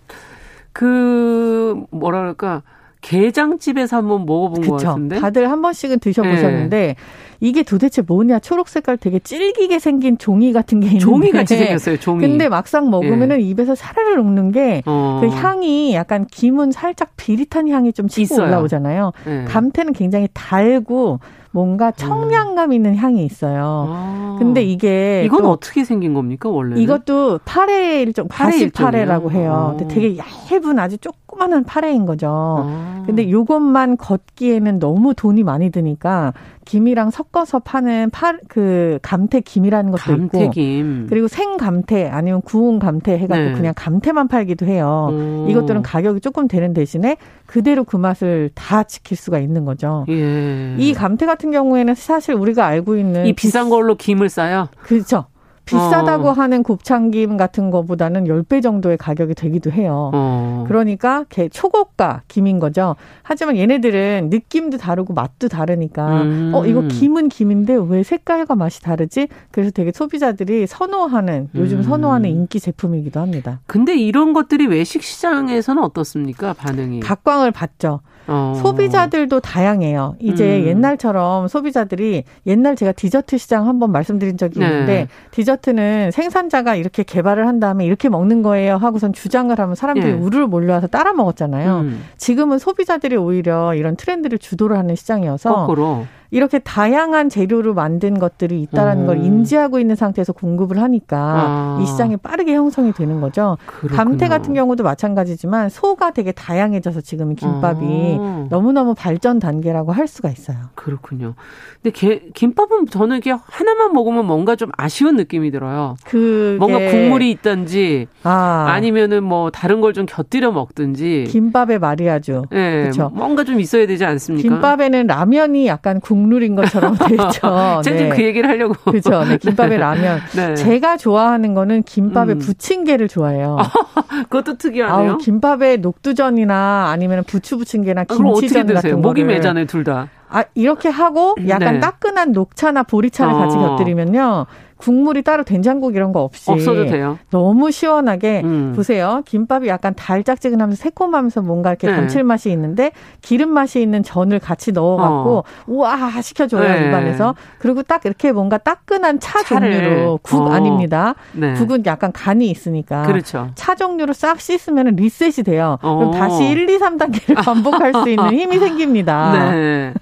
그 뭐라 그럴까 게장집에서 한번 먹어본 그쵸. 것 같은데. 다들 한 번씩은 드셔보셨는데 네. 이게 도대체 뭐냐 초록 색깔 되게 질기게 생긴 종이 같은 게 있는데 종이 같이 생겼어요. 종이. 근데 막상 먹으면은 네. 입에서 사르르 녹는 게그 어. 그 향이 약간 김은 살짝 비릿한 향이 좀 치고 있어요. 올라오잖아요. 네. 감태는 굉장히 달고 뭔가 청량감 있는 향이 있어요. 아. 근데 이게 이건 어떻게 생긴 겁니까 원래? 이것도 파래 일종 파래 파래라고 해요. 아. 근데 되게 얇은 아주 조그마한 파래인 거죠. 아. 근데 요것만 걷기에는 너무 돈이 많이 드니까 김이랑 섞어서 파는 파, 그 감태 김이라는 것도 감태 김. 있고 그리고 생 감태 아니면 구운 감태 해갖고 네. 그냥 감태만 팔기도 해요. 오. 이것들은 가격이 조금 되는 대신에 그대로 그 맛을 다 지킬 수가 있는 거죠. 예. 이 감태 같은 경우에는 사실 우리가 알고 있는 이 비싼 걸로 김을 싸요. 그렇죠. 비싸다고 어. 하는 곱창김 같은 거보다는 10배 정도의 가격이 되기도 해요. 어. 그러니까 초고가 김인 거죠. 하지만 얘네들은 느낌도 다르고 맛도 다르니까 음. 어 이거 김은 김인데 왜 색깔과 맛이 다르지? 그래서 되게 소비자들이 선호하는 요즘 음. 선호하는 인기 제품이기도 합니다. 근데 이런 것들이 외식 시장에서는 어떻습니까? 반응이? 각광을 받죠. 어. 소비자들도 다양해요. 이제 음. 옛날처럼 소비자들이 옛날 제가 디저트 시장 한번 말씀드린 적이 네. 있는데 디저트는 생산자가 이렇게 개발을 한 다음에 이렇게 먹는 거예요 하고선 주장을 하면 사람들이 네. 우르르 몰려와서 따라 먹었잖아요. 음. 지금은 소비자들이 오히려 이런 트렌드를 주도를 하는 시장이어서 거꾸로. 이렇게 다양한 재료로 만든 것들이 있다라는 음. 걸 인지하고 있는 상태에서 공급을 하니까 아. 이 시장이 빠르게 형성이 되는 거죠. 그렇군요. 감태 같은 경우도 마찬가지지만 소가 되게 다양해져서 지금 김밥이 아. 너무너무 발전 단계라고 할 수가 있어요. 그렇군요. 근데 게, 김밥은 저는 이게 하나만 먹으면 뭔가 좀 아쉬운 느낌이 들어요. 그 뭔가 국물이 있든지 아. 니면은뭐 다른 걸 좀 곁들여 먹든지 김밥의 마리아주. 네, 그렇죠. 뭔가 좀 있어야 되지 않습니까? 김밥에는 라면이 약간 국 국룰인 것처럼 돼 있죠. 제가 네. 그 얘기를 하려고. 그렇죠. 네, 김밥에 라면. 네. 제가 좋아하는 거는 김밥에 음. 부침개를 좋아해요. 그것도 특이하네요. 아우, 김밥에 녹두전이나 아니면 부추 부침개나 김치전 같은 거. 목이 매잖아요, 둘 다. 아, 이렇게 하고 약간 네. 따끈한 녹차나 보리차를 어. 같이 곁들이면요. 국물이 따로 된장국 이런 거 없이 없어도 돼요. 너무 시원하게 음. 보세요. 김밥이 약간 달짝지근하면서 새콤하면서 뭔가 이렇게 네. 감칠맛이 있는데 기름 맛이 있는 전을 같이 넣어갖고 어. 우와 시켜줘요 네. 입안에서 그리고 딱 이렇게 뭔가 따끈한 차 차를. 종류로 국 어. 아닙니다. 네. 국은 약간 간이 있으니까 그렇죠. 차 종류로 싹 씻으면 리셋이 돼요. 그럼 어. 다시 1, 2, 3 단계를 반복할 수 있는 힘이 생깁니다. 네.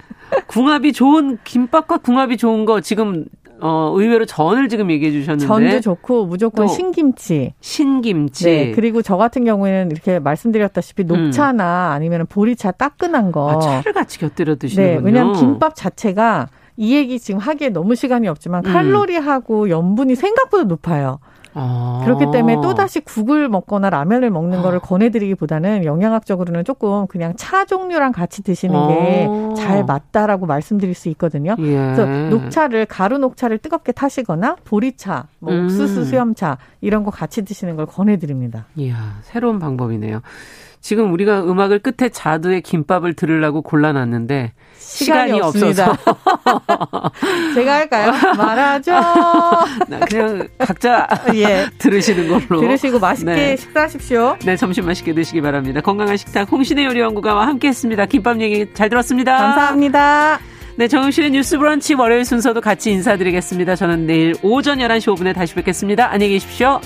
궁합이 좋은 김밥과 궁합이 좋은 거 지금 어, 의외로 전을 지금 얘기해 주셨는데. 전도 좋고 무조건 신김치. 신김치. 네. 그리고 저 같은 경우에는 이렇게 말씀드렸다시피 녹차나 음. 아니면 보리차 따끈한 거. 아, 차를 같이 곁들여 드시는군요. 네. 왜냐하면 김밥 자체가 이 얘기 지금 하기에 너무 시간이 없지만 음. 칼로리하고 염분이 생각보다 높아요. 아. 그렇기 때문에 또다시 국을 먹거나 라면을 먹는 거를 아. 권해드리기보다는 영양학적으로는 조금 그냥 차 종류랑 같이 드시는 게잘 아. 맞다라고 말씀드릴 수 있거든요. 예. 그래서 녹차를 가루 녹차를 뜨겁게 타시거나 보리차, 뭐 음. 옥수수 수염차 이런 거 같이 드시는 걸 권해드립니다. 이야 새로운 방법이네요. 지금 우리가 음악을 끝에 자두의 김밥을 들으려고 골라놨는데 시간이, 시간이 없어서 제가 할까요? 말하죠. 그냥 각자 예. 들으시는 걸로 들으시고 맛있게 네. 식사하십시오. 네, 점심 맛있게 드시기 바랍니다. 건강한 식탁 홍신의 요리연구가와 함께했습니다. 김밥 얘기 잘 들었습니다. 감사합니다. 네, 정용실의 뉴스 브런치 월요일 순서도 같이 인사드리겠습니다. 저는 내일 오전 11시 5분에 다시 뵙겠습니다. 안녕히 계십시오.